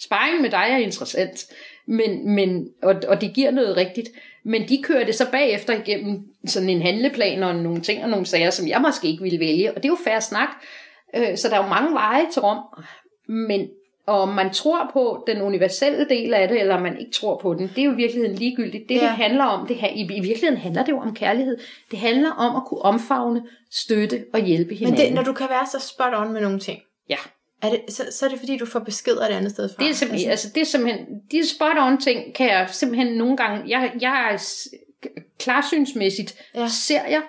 sparring med dig er interessant, men, men, og, og det giver noget rigtigt, men de kører det så bagefter igennem sådan en handleplan og nogle ting og nogle sager, som jeg måske ikke ville vælge, og det er jo færre snak. Øh, Så der er jo mange veje til Rom, men og om man tror på den universelle del af det, eller om man ikke tror på den, det er jo i virkeligheden ligegyldigt. Det, ja. Det handler om, det, i, i virkeligheden handler det jo om kærlighed. Det handler om at kunne omfavne, støtte og hjælpe Men hinanden. det, når du kan være så spot on med nogle ting, Ja. Er det, så, så er det fordi, du får beskeder det andet sted fra. Det er simpelthen, altså, det er simpelthen, de spot on ting kan jeg simpelthen nogle gange, jeg, jeg er klarsynsmæssigt, ja. Ser jeg,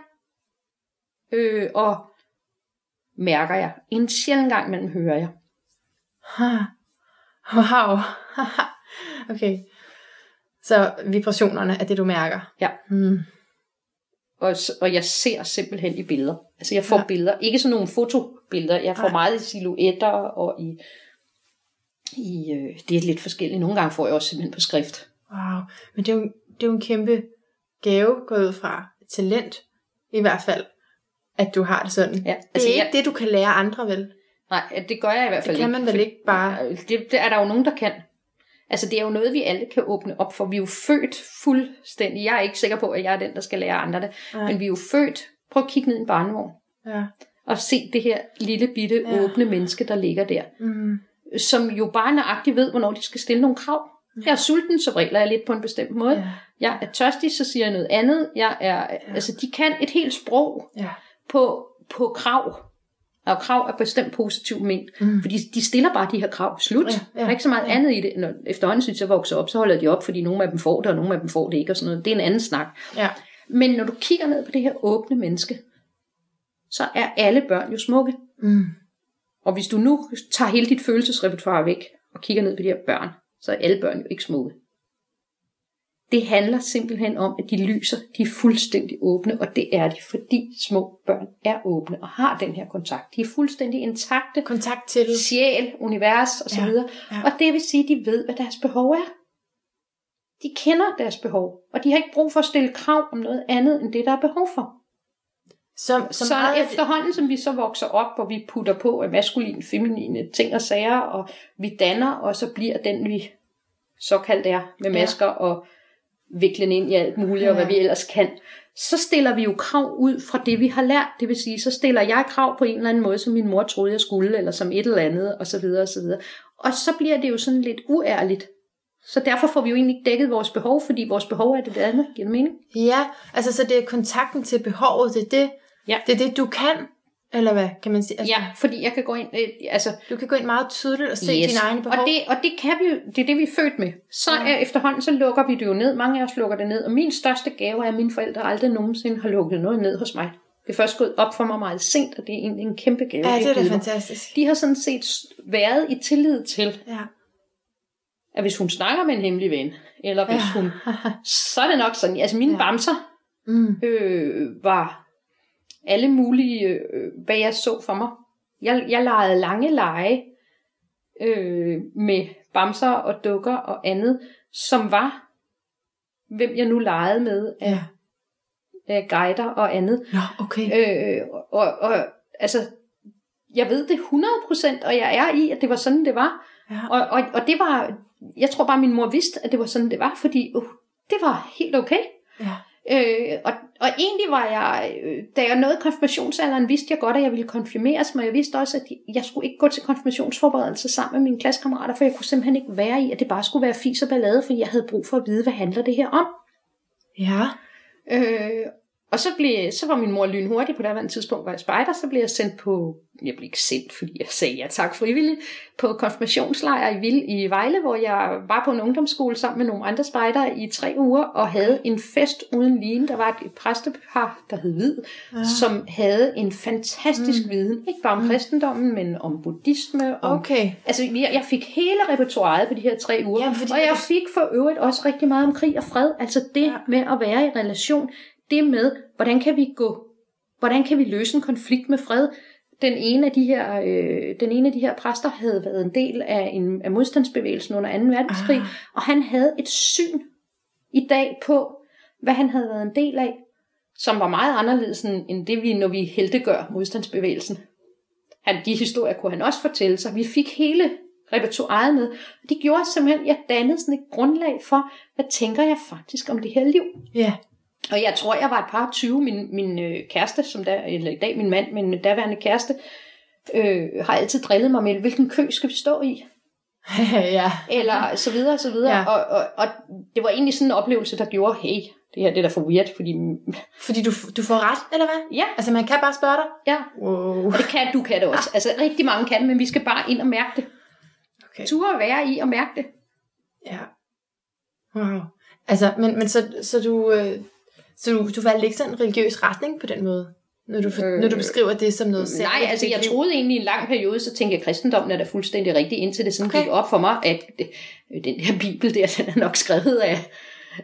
øh, og mærker jeg. En sjældent gang mellem hører jeg. Ha. Wow. okay. Så vibrationerne er det, du mærker. Ja. Hmm. Og, og jeg ser simpelthen i billeder. Altså jeg får ja. Billeder, ikke sådan nogle fotobilleder, jeg får Nej. meget i silhuetter og i, i øh, det er lidt forskelligt. Nogle gange får jeg også simpelthen på skrift. Wow. Men det er, jo, det er jo en kæmpe gave gået ud fra talent, i hvert fald, at du har det sådan. Ja, Det altså, er ikke jeg- det, du kan lære andre, vel? Nej, det gør jeg i hvert fald Det kan ikke. man vel ikke bare- Det, det er der jo nogen, der kan. Altså, det er jo noget, vi alle kan åbne op for. Vi er jo født fuldstændig. Jeg er ikke sikker på, at jeg er den, der skal lære andre det. Nej. Men vi er jo født. Prøv at kigge ned i en barnevogn. Ja. Og se det her lille bitte Ja. åbne menneske, der ligger der. Mm. Som jo bare nøjagtigt ved, hvornår de skal stille nogle krav. Jeg er sulten, så regler jeg lidt på en bestemt måde. Ja. Jeg er tørstig, så siger jeg noget andet. Jeg er, altså, de kan et helt sprog Ja. på, på krav. Og krav er bestemt positivt ment. Mm. Fordi de stiller bare de her krav. Slut. Ja, ja, der er ikke så meget ja. andet i det. Når efterhånden synes jeg vokser op, så holder de op, fordi nogle af dem får det, og nogle af dem får det ikke. Og sådan noget. Det er en anden snak. Ja. Men når du kigger ned på det her åbne menneske, så er alle børn jo smukke. Mm. Og hvis du nu tager hele dit følelsesrepertoire væk, og kigger ned på de her børn, så er alle børn jo ikke smukke. Det handler simpelthen om, at de lyser, de er fuldstændig åbne, og det er de, fordi små børn er åbne og har den her kontakt. De er fuldstændig intakte, Kontakt til. sjæl, univers osv. Ja, Ja. Og det vil sige, at de ved, hvad deres behov er. De kender deres behov, og de har ikke brug for at stille krav om noget andet, end det, der er behov for. Som, Så, som så meget, efterhånden, som vi så vokser op, hvor vi putter på af maskuline, feminine ting og sager, og vi danner, og så bliver den, vi såkaldt er, med Ja. masker og viklen ind i alt muligt, og hvad Ja. vi ellers kan, så stiller vi jo krav ud fra det, vi har lært. Det vil sige, så stiller jeg krav på en eller anden måde, som min mor troede, jeg skulle, eller som et eller andet, og så videre, og så videre. Og så bliver det jo sådan lidt uærligt. Så derfor får vi jo egentlig ikke dækket vores behov, fordi vores behov er det andet. Giver det mening? Ja, altså så det er kontakten til behovet, det er det, Ja. det, er det du kan, eller hvad kan man sige? Altså, Ja, fordi jeg kan gå ind, øh, altså Du kan gå ind meget tydeligt og se Yes. dine egne behov. Og det, og det kan vi jo, det er det, vi er født med. Så Ja. er, efterhånden, så lukker vi det jo ned. Mange af os lukker det ned. Og min største gave er, at mine forældre aldrig nogensinde har lukket noget ned hos mig. Det er først gået op for mig meget sent, og det er egentlig en kæmpe gave. ja, de det er da fantastisk. De har sådan set været i tillid til, Ja. at hvis hun snakker med en hemmelig ven, eller hvis Ja. hun, så er det nok sådan, altså mine ja. bamser Mm. øh, var alle mulige, øh, hvad jeg så for mig. Jeg, jeg legede lange lege øh, med bamser og dukker og andet, som var, hvem jeg nu legede med af, Ja. af guider og andet. Nå, okay. Øh, og, og altså, jeg ved det 100%, og jeg er i, at det var sådan, det var. Ja. Og, og, og det var, jeg tror bare, min mor vidste, at det var sådan, det var, fordi uh, det var helt okay. Ja. Øh, og, og egentlig var jeg, øh, da jeg nåede konfirmationsalderen, vidste jeg godt, at jeg ville konfirmeres, men jeg vidste også, at jeg skulle ikke gå til konfirmationsforberedelse sammen med mine klassekammerater, for jeg kunne simpelthen ikke være i, at det bare skulle være fis og ballade, fordi jeg havde brug for at vide, hvad handler det her om. Ja. Øh, og så, blev, så var min mor lynhurtig på det tidspunkt, var jeg spejder, så blev jeg sendt på, jeg blev ikke sendt, fordi jeg sagde ja tak frivilligt, på konfirmationslejr i Vild i Vejle, hvor jeg var på en ungdomsskole sammen med nogle andre spejder i tre uger, og havde en fest uden lige. Der var et præstepar, der hed Hvid, ja. som havde en fantastisk mm. viden, ikke bare om mm. kristendommen, men om buddhisme. Om, okay. Altså, jeg, jeg fik hele repertoireet på de her tre uger, ja, fordi og jeg fik for øvrigt også rigtig meget om krig og fred, altså det ja. med at være i relation det med, hvordan kan vi gå, hvordan kan vi løse en konflikt med fred. Den ene af de her, øh, den ene af de her præster havde været en del af, en, af modstandsbevægelsen under 2. verdenskrig, ah. og han havde et syn i dag på, hvad han havde været en del af, som var meget anderledes end det, vi, når vi heldegør modstandsbevægelsen. Han, de historier kunne han også fortælle sig. Vi fik hele repertoireet med. Det gjorde simpelthen, at jeg dannede sådan et grundlag for, hvad tænker jeg faktisk om det her liv. Ja. Og jeg tror, jeg var et par 20. Min, min øh, kæreste, som der, eller i dag min mand, min daværende kæreste, øh, har altid drillet mig med, hvilken kø skal vi stå i? ja. Eller så videre, så videre. Ja. Og, og, og det var egentlig sådan en oplevelse, der gjorde, hey, det her det er da for weird, fordi... Fordi du, du får ret, eller hvad? Ja. Altså man kan bare spørge dig? Ja. Wow. Og det kan, du kan det også. Altså rigtig mange kan men vi skal bare ind og mærke det. Okay. Ture være i og mærke det. Ja. Wow. Altså, men, men så, så du, øh, så du, du valgte ikke sådan en religiøs retning på den måde? Når du, øh, når du beskriver det som noget særligt? Nej, altså jeg troede egentlig i en lang periode, så tænkte jeg, at kristendommen er da fuldstændig rigtig, indtil det sådan okay. gik op for mig, at den her bibel der, den er nok skrevet af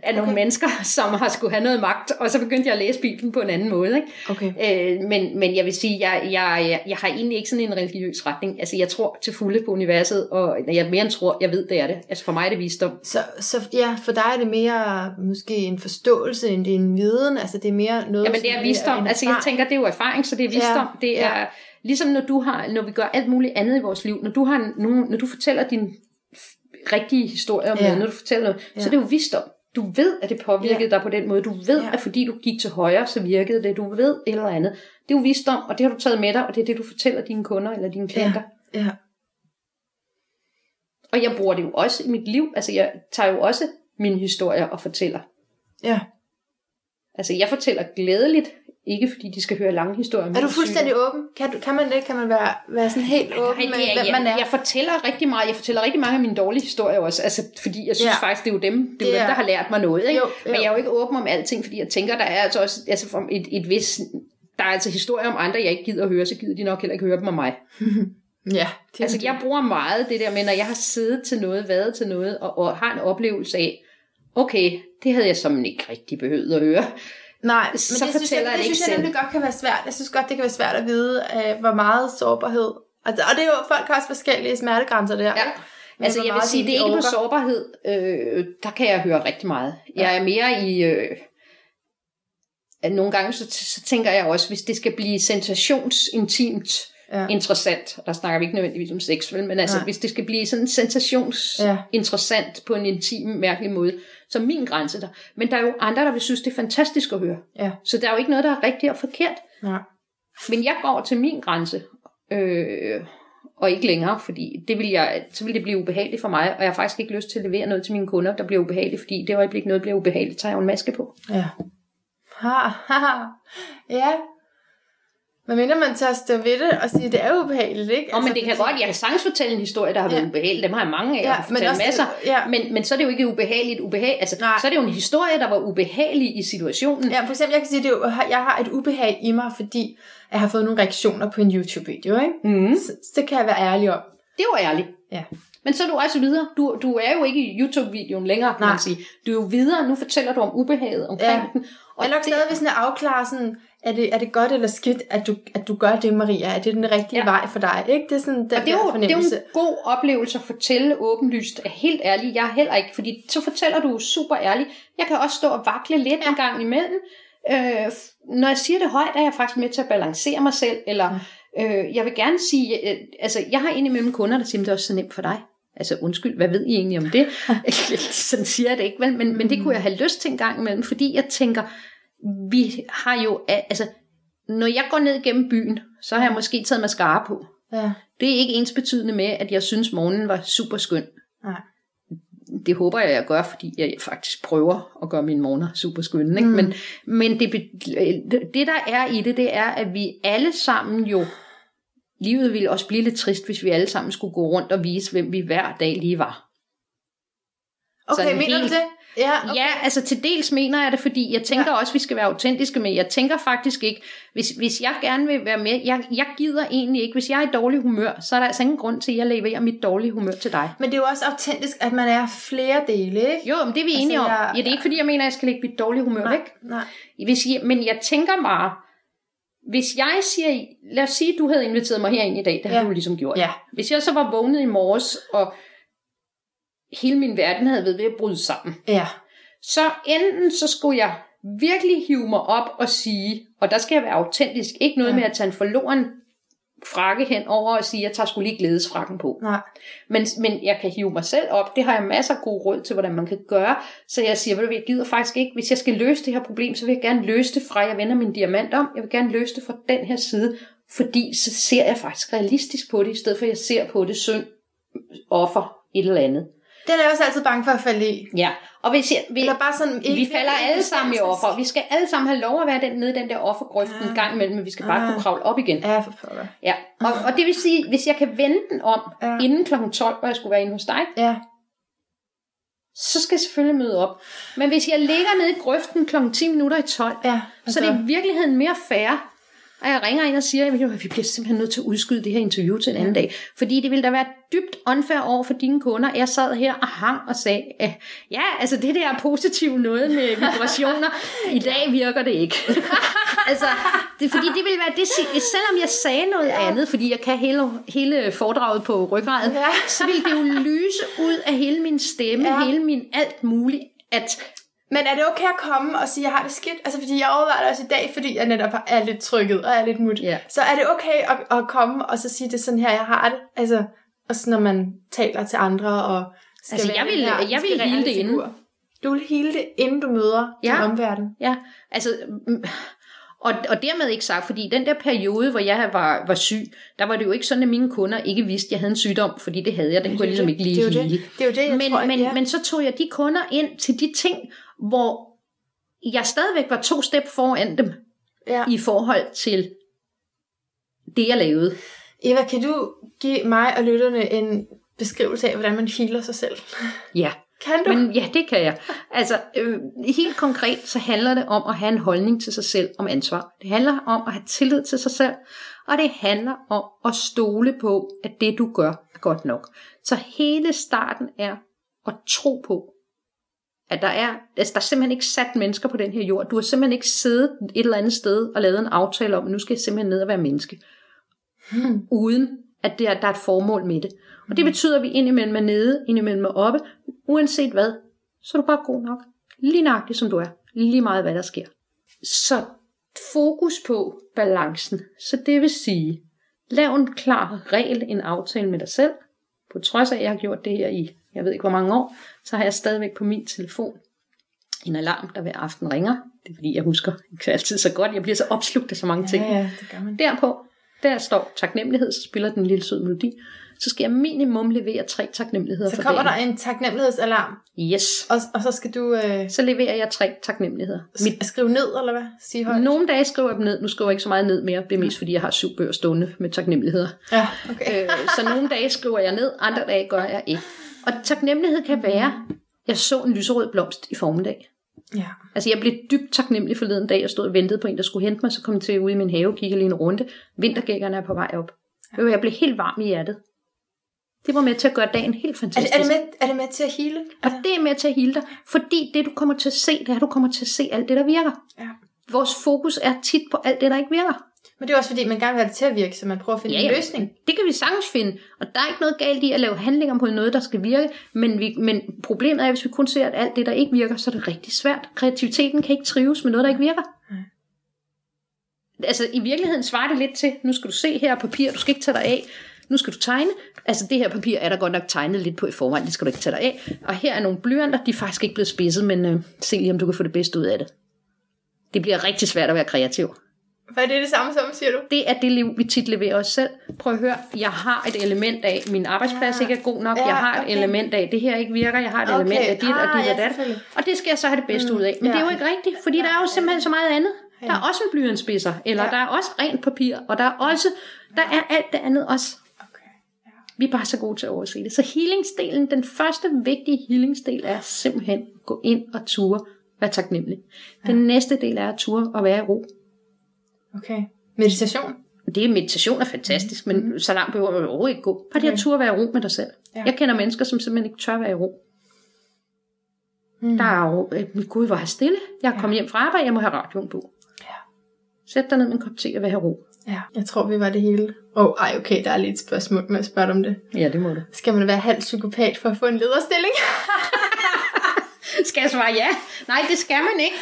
af okay. nogle mennesker, som har skulle have noget magt, og så begyndte jeg at læse Bibelen på en anden måde. Ikke? Okay. Øh, men, men jeg vil sige, jeg, jeg, jeg, jeg har egentlig ikke sådan en religiøs retning. Altså jeg tror til fulde på universet, og jeg mere end tror, jeg ved, det er det. Altså for mig er det visdom. Så, så ja, for dig er det mere måske en forståelse, end det er en viden? Altså det er mere noget... Jamen det er visdom. Altså jeg tænker, det er jo erfaring, så det er visdom. Ja, det er... Ja. Ligesom når du har, når vi gør alt muligt andet i vores liv, når du har nogen, når du fortæller din rigtige historie om ja. noget, når du fortæller noget, ja. så det er jo visdom. Du ved, at det påvirkede ja. dig på den måde. Du ved, ja. at fordi du gik til højre, så virkede det. Du ved et eller andet. Det er jo visdom, og det har du taget med dig, og det er det, du fortæller dine kunder eller dine klienter. Ja. ja. Og jeg bruger det jo også i mit liv. Altså, jeg tager jo også mine historier og fortæller. Ja. Altså, jeg fortæller glædeligt ikke fordi de skal høre lange historier. Er du fuldstændig åben? Kan, du, kan man det? Kan man være, være sådan helt åben Nej, med, hvem man er? Jeg fortæller rigtig meget. Jeg fortæller rigtig mange af mine dårlige historier også. Altså, fordi jeg synes ja. faktisk, det er jo dem, det er det dem, der har lært mig noget. Ikke? Jo, jo. Men jeg er jo ikke åben om alting, fordi jeg tænker, der er altså også altså, et, et vis... Der er altså historier om andre, jeg ikke gider at høre, så gider de nok heller ikke høre dem om mig. ja. Det altså, jeg bruger meget det der med, når jeg har siddet til noget, været til noget, og, og har en oplevelse af, okay, det havde jeg som ikke rigtig behøvet at høre. Nej, men så det, synes jeg, det, det synes jeg nemlig godt kan være svært. Jeg synes godt, det kan være svært at vide, uh, hvor meget sårbarhed. Altså, og det er jo, folk har også forskellige smertegrænser der. Ja. Men altså jeg vil sige, det er ikke på sårbarhed, øh, der kan jeg høre rigtig meget. Jeg er mere i, øh, nogle gange så, så tænker jeg også, hvis det skal blive sensationsintimt, ja. interessant, der snakker vi ikke nødvendigvis om sex, men altså Nej. hvis det skal blive sådan sensationsinteressant ja. på en intim, mærkelig måde, så er min grænse der. Men der er jo andre, der vil synes, det er fantastisk at høre. Ja. Så der er jo ikke noget, der er rigtigt og forkert. Ja. Men jeg går til min grænse, øh, og ikke længere, fordi det vil jeg, så vil det blive ubehageligt for mig, og jeg har faktisk ikke lyst til at levere noget til mine kunder, der bliver ubehageligt, fordi det øjeblik noget bliver ubehageligt, tager jeg jo en maske på. Ja. Ha, ha, ha. Ja, men mindre man tager stå ved det og sige, at det er ubehageligt, ikke? Altså, men det kan godt, jeg kan sagtens fortælle en historie, der har været ja. ubehagelig. Dem har jeg mange af, ja, jeg har også, masser. Ja. Men, men så er det jo ikke ubehageligt. Ubehag, altså, Nej. så er det jo en historie, der var ubehagelig i situationen. Ja, for eksempel, jeg kan sige, at jeg har et ubehag i mig, fordi jeg har fået nogle reaktioner på en YouTube-video, ikke? Mm. Så, så, det kan jeg være ærlig om. Det var ærligt. Ja. Men så er du også videre. Du, du er jo ikke i YouTube-videoen længere, kan Nej. man sige. Du er jo videre. Nu fortæller du om ubehaget omkring ja. den. Og jeg er nok det... stadigvæk sådan at afklare sådan, er det, er det godt eller skidt, at du, at du gør det, Maria? Er det den rigtige ja. vej for dig? Ikke? Det er sådan den og det er, jo, det er jo en god oplevelse at fortælle åbenlyst. Er helt ærlig, jeg er heller ikke, fordi så fortæller du super ærligt. Jeg kan også stå og vakle lidt ja. en gang imellem. Øh, når jeg siger det højt, er jeg faktisk med til at balancere mig selv, eller øh, jeg vil gerne sige, øh, altså jeg har indimellem kunder, der siger, det er også så nemt for dig. Altså undskyld, hvad ved I egentlig om det? Sådan siger jeg det ikke, vel? Men, men det kunne jeg have lyst til en gang imellem, fordi jeg tænker, vi har jo, altså, når jeg går ned gennem byen, så har jeg måske taget mascara på. Ja. Det er ikke ens betydende med, at jeg synes, morgenen var super skøn. Nej. det håber jeg, jeg gør, fordi jeg faktisk prøver at gøre mine morgener super skønne. Ikke? Mm. Men, men det, det, der er i det, det er, at vi alle sammen jo, livet ville også blive lidt trist, hvis vi alle sammen skulle gå rundt og vise, hvem vi hver dag lige var. Okay, Sådan mener helt, du det? Ja, okay. ja, altså til dels mener jeg det, fordi jeg tænker ja. også, at vi skal være autentiske, men jeg tænker faktisk ikke, hvis, hvis jeg gerne vil være med, jeg, jeg gider egentlig ikke, hvis jeg er i dårlig humør, så er der altså ingen grund til, at jeg leverer mit dårlige humør til dig. Men det er jo også autentisk, at man er flere dele, ikke? Jo, men det er vi altså, enige om. Jeg, ja, det er ikke fordi, jeg mener, at jeg skal lægge mit dårlige humør nej, væk. Nej. Hvis jeg, men jeg tænker bare, hvis jeg siger, lad os sige, at du havde inviteret mig herind i dag, det ja. har du ligesom gjort. Ja. Hvis jeg så var vågnet i morges, og hele min verden havde været ved at bryde sammen. Ja. Så enten så skulle jeg virkelig hive mig op og sige, og der skal jeg være autentisk, ikke noget ja. med at tage en forloren frakke hen over og sige, at jeg tager skulle lige glædesfrakken på. Nej. Men, men jeg kan hive mig selv op. Det har jeg masser af gode råd til, hvordan man kan gøre. Så jeg siger, ved du, jeg gider faktisk ikke, hvis jeg skal løse det her problem, så vil jeg gerne løse det fra, jeg vender min diamant om. Jeg vil gerne løse det fra den her side, fordi så ser jeg faktisk realistisk på det, i stedet for at jeg ser på det synd, offer, et eller andet. Den er jeg også altid bange for at falde i. Ja, og hvis jeg, vi, Eller bare sådan, vi falder alle sammen i offer. Vi skal alle sammen have lov at være den, nede den der offergrøft ja. en gang imellem, men vi skal bare ja. kunne kravle op igen. Ja, for pokker. Ja, og, og det vil sige, hvis jeg kan vende den om ja. inden kl. 12, hvor jeg skulle være inde hos dig, ja. så skal jeg selvfølgelig møde op. Men hvis jeg ligger nede i grøften kl. 10 minutter i 12, ja, så er det i virkeligheden mere fair, og jeg ringer ind og siger, at vi bliver simpelthen nødt til at udskyde det her interview til en anden dag. Fordi det ville da være dybt unfair over for dine kunder. Jeg sad her og hang og sagde, at ja, altså det der er positivt noget med vibrationer. I dag virker det ikke. altså, det, fordi det ville være det, selvom jeg sagde noget ja. andet, fordi jeg kan hele, hele foredraget på ryggraden, ja. så ville det jo lyse ud af hele min stemme, ja. hele min alt muligt, at men er det okay at komme og sige, at jeg har det skidt? Altså, fordi jeg overvejer det også i dag, fordi jeg netop er lidt trykket og er lidt mut. Yeah. Så er det okay at, at komme og så sige, det sådan her, jeg har det? Altså, også når man taler til andre og skal altså, jeg vil, her, jeg vil hele det inden. Du vil hele det, inden du møder ja. din omverden. Ja, altså... Mm, og, og dermed ikke sagt, fordi den der periode, hvor jeg var, var syg, der var det jo ikke sådan, at mine kunder ikke vidste, at jeg havde en sygdom, fordi det havde jeg, den kunne jeg ligesom ikke lige det, det, det, det er jo det, jeg men, tror, men, ja. men så tog jeg de kunder ind til de ting, hvor jeg stadigvæk var to step foran dem ja. i forhold til det, jeg lavede. Eva, kan du give mig og lytterne en beskrivelse af, hvordan man healer sig selv? Ja. Kan du? Men, ja, det kan jeg. Altså, øh, helt konkret, så handler det om at have en holdning til sig selv om ansvar. Det handler om at have tillid til sig selv, og det handler om at stole på, at det du gør er godt nok. Så hele starten er at tro på, at der er, altså der er simpelthen ikke sat mennesker på den her jord. Du har simpelthen ikke siddet et eller andet sted og lavet en aftale om, at nu skal jeg simpelthen ned og være menneske. Hmm. Uden at der, der er et formål med det. Og det betyder, at vi indimellem er nede, indimellem er oppe, uanset hvad, så er du bare god nok. Lige nøjagtigt som du er. Lige meget hvad der sker. Så fokus på balancen. Så det vil sige, lav en klar regel, en aftale med dig selv, på trods af, at jeg har gjort det her i jeg ved ikke hvor mange år, så har jeg stadigvæk på min telefon en alarm, der hver aften ringer. Det er fordi, jeg husker ikke altid så godt. Jeg bliver så opslugt af så mange ting. Ja, ja, det gør man. Derpå, der står taknemmelighed, så spiller den en lille sød melodi. Så skal jeg minimum levere tre taknemmeligheder Så kommer dagen. der en taknemmelighedsalarm? Yes. Og, og så skal du... Øh... Så leverer jeg tre taknemmeligheder. Mit... Skriv ned, eller hvad? Sige højt. Nogle dage skriver jeg dem ned. Nu skriver jeg ikke så meget ned mere. Det er mest, fordi jeg har syv bøger stående med taknemmeligheder. Ja, okay. øh, så nogle dage skriver jeg ned, andre dage gør jeg ikke. Og taknemmelighed kan være, jeg så en lyserød blomst i formiddag. Ja. Altså jeg blev dybt taknemmelig forleden dag, jeg stod og ventede på en, der skulle hente mig, så kom jeg til ud i min have, kigge lige en runde. Vintergækkerne er på vej op. Ja. Jeg blev helt varm i hjertet. Det var med til at gøre dagen helt fantastisk. Er det, er det, med, er det med til at hele? Og det er med til at hele dig, fordi det du kommer til at se, det er, at du kommer til at se alt det, der virker. Ja. Vores fokus er tit på alt det, der ikke virker. Men det er også fordi, man gerne vil have det til at virke, så man prøver at finde ja, en løsning. Det kan vi sagtens finde, og der er ikke noget galt i at lave handlinger på noget, der skal virke, men, vi, men problemet er, at hvis vi kun ser, at alt det, der ikke virker, så er det rigtig svært. Kreativiteten kan ikke trives med noget, der ikke virker. Ja. Altså i virkeligheden svarer det lidt til, nu skal du se her papir, du skal ikke tage dig af, nu skal du tegne. Altså det her papir er der godt nok tegnet lidt på i forvejen, det skal du ikke tage dig af. Og her er nogle blyanter, de er faktisk ikke blevet spidset, men øh, se lige om du kan få det bedste ud af det. Det bliver rigtig svært at være kreativ. Hvad er det det samme som, siger du? Det er det liv, vi tit leverer os selv. Prøv at høre, jeg har et element af, min arbejdsplads Ja. ikke er god nok. Ja, jeg har et okay. element af, det her ikke virker. Jeg har et Okay. element af dit og Ah, dit ja, og dat. Og det skal jeg så have det bedste Mm, ud af. Men det er ja. jo ikke rigtigt, fordi der er jo simpelthen så meget andet. Der er også en blyantspidser, eller Ja. der er også rent papir, og der er også, der er alt det andet også. Okay. Vi er bare så gode til at overse det. Så healingsdelen, den første vigtige healingsdel er simpelthen at gå ind og ture, være taknemmelig. Den næste del er at ture og være i ro. Okay. Meditation? Det er meditation er fantastisk, men så langt behøver man overhovedet ikke gå. Bare det at turde være i ro med dig selv. Ja. Jeg kender mennesker, som simpelthen ikke tør være i ro. Mm. Der er jo, øh, min gud, hvor er jeg stille. Jeg er kommet hjem fra arbejde, jeg må have radioen på. Ja. Sæt dig ned med en kop te og vær i ro. Ja, jeg tror, vi var det hele. Åh, oh, ej, okay, der er lige et spørgsmål med at spørge dig om det. Ja, det må du. Skal man være halv psykopat for at få en lederstilling? Skal jeg svare ja? Nej, det skal man ikke.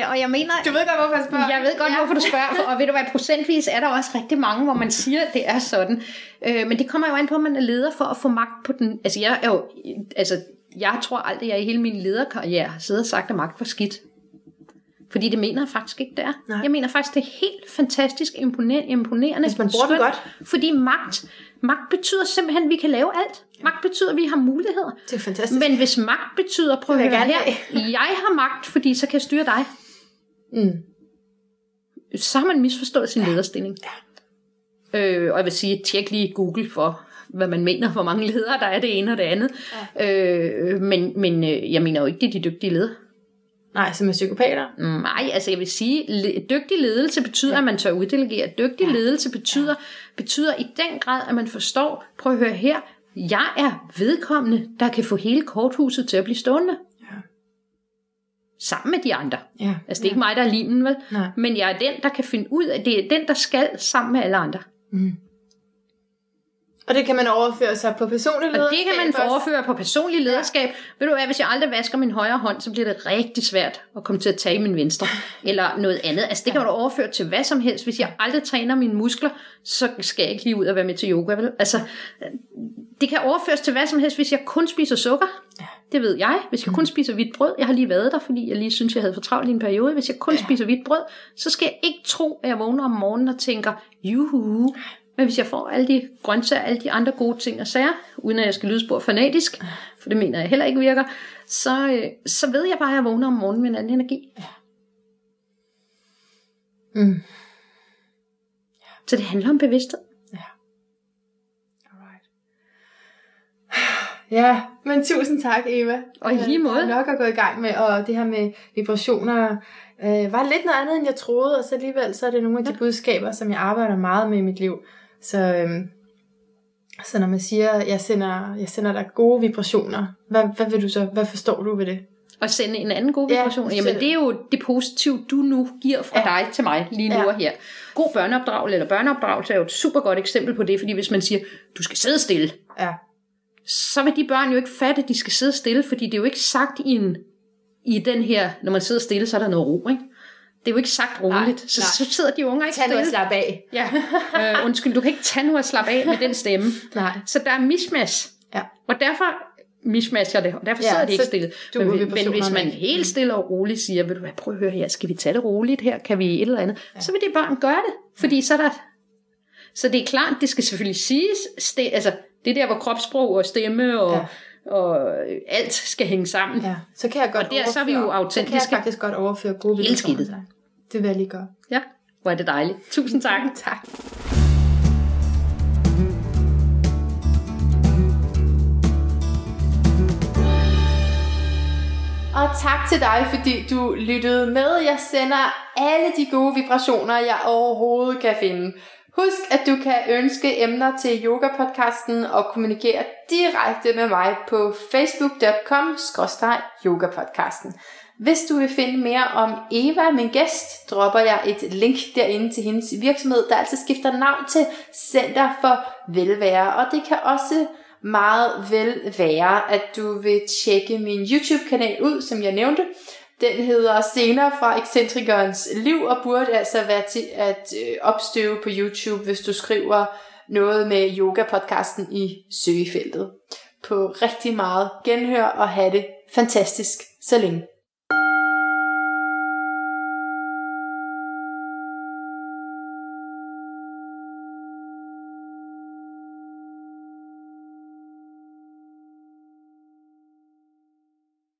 Øh, og jeg mener... Du ved godt, hvorfor jeg spørger. Jeg ved godt, Ja. hvorfor du spørger, og ved du hvad, procentvis er der også rigtig mange, hvor man siger, at det er sådan. Øh, men det kommer jo an på, at man er leder for at få magt på den. Altså, jeg er jo, altså, jeg tror aldrig, jeg i hele min lederkarriere har siddet og sagt, at magt var skidt. Fordi det mener jeg faktisk ikke, det er. Nej. Jeg mener faktisk, det er helt fantastisk imponerende. imponerende Hvis man bruger det godt. Fordi magt, magt betyder simpelthen, at vi kan lave alt. Magt betyder, at vi har muligheder. Det er fantastisk. Men hvis magt betyder, prøv at høre jeg her, jeg har magt, fordi så kan jeg styre dig. Mm. så har man misforstået sin lederstilling. Øh, og jeg vil sige, tjek lige Google for, hvad man mener, hvor mange ledere der er det ene og det andet. Ja. Øh, men men øh, jeg mener jo ikke, det er de dygtige ledere. Nej, som er psykopater. Nej, altså jeg vil sige, dygtig ledelse betyder, ja. at man tør uddelegere. Dygtig ja. ledelse betyder, betyder i den grad, at man forstår, prøv at høre her, jeg er vedkommende, der kan få hele korthuset til at blive stående. Ja. Sammen med de andre. Ja. Altså det er ikke mig, der er limen, vel? Nej. Men jeg er den, der kan finde ud af, det er den, der skal sammen med alle andre. Mm. Og det kan man overføre sig på personlig Og lederskab det kan man overføre på personlig lederskab. Ja. Ved du hvad, hvis jeg aldrig vasker min højre hånd, så bliver det rigtig svært at komme til at tage min venstre. Eller noget andet. Altså det kan du overføre til hvad som helst. Hvis jeg aldrig træner mine muskler, så skal jeg ikke lige ud og være med til yoga. Vel? Altså, det kan overføres til hvad som helst, hvis jeg kun spiser sukker. Ja. Det ved jeg. Hvis jeg kun spiser hvidt brød, jeg har lige været der, fordi jeg lige synes, jeg havde for travlt i en periode. Hvis jeg kun ja. spiser hvidt brød, så skal jeg ikke tro, at jeg vågner om morgenen og tænker, juhu. Men hvis jeg får alle de grøntsager, alle de andre gode ting og sager, uden at jeg skal lyde spor fanatisk, for det mener jeg heller ikke virker, så, øh, så ved jeg bare, at jeg vågner om morgenen med en anden energi. Mm. Så det handler om bevidsthed. Alright. Ja, men tusind tak, Eva. Og i lige måde. Er nok at gå i gang med, og det her med vibrationer øh, var lidt noget andet, end jeg troede, og så alligevel så er det nogle af de budskaber, som jeg arbejder meget med i mit liv. Så, øhm, så når man siger, at jeg sender, jeg sender dig gode vibrationer, hvad, hvad vil du så, hvad forstår du ved det? Og sende en anden god vibration. Ja. Jamen det er jo det positive, du nu giver fra Ja. dig til mig lige nu ja. og her. God børneopdragelse eller børneopdragelse er jo et super godt eksempel på det, fordi hvis man siger, du skal sidde stille, Ja, så vil de børn jo ikke fatte, at de skal sidde stille, fordi det er jo ikke sagt i, en, i den her, når man sidder stille, så er der noget ro, ikke? Det er jo ikke sagt roligt, Nej, så, nej. så sidder de unger ikke tag nu og slap af. Ja, øh, undskyld, du kan ikke tage nu og slappe af med den stemme. Nej. Så der er mismatch. Ja. Og derfor mismatcher det, og derfor Ja, sidder de ikke stille. Men, men hvis man helt stille og roligt siger, vil du hvad, prøv at høre her, skal vi tage det roligt her, kan vi et eller andet, ja. så vil det børn gøre det, fordi så er der... Så det er klart, det skal selvfølgelig siges, ste, altså det der, hvor kropssprog og stemme og, ja. Og alt skal hænge sammen. Ja, så kan jeg godt Og der, så er vi jo overføre- Så kan jeg autentiske. faktisk godt overføre gode vibrationer. Det vil jeg lige gøre. Ja, hvor er det dejligt. Tusind tak. Tak. Og tak til dig, fordi du lyttede med. Jeg sender alle de gode vibrationer, jeg overhovedet kan finde. Husk, at du kan ønske emner til yoga-podcasten og kommunikere direkte med mig på facebook.com-yogapodcasten. Hvis du vil finde mere om Eva, min gæst, dropper jeg et link derinde til hendes virksomhed, der altså skifter navn til Center for Velvære. Og det kan også meget vel være, at du vil tjekke min YouTube-kanal ud, som jeg nævnte. Den hedder Scener fra ekscentrikernes liv, og burde altså være til at øh, opstøve på YouTube, hvis du skriver noget med yoga-podcasten i søgefeltet. På rigtig meget genhør og have det fantastisk så længe.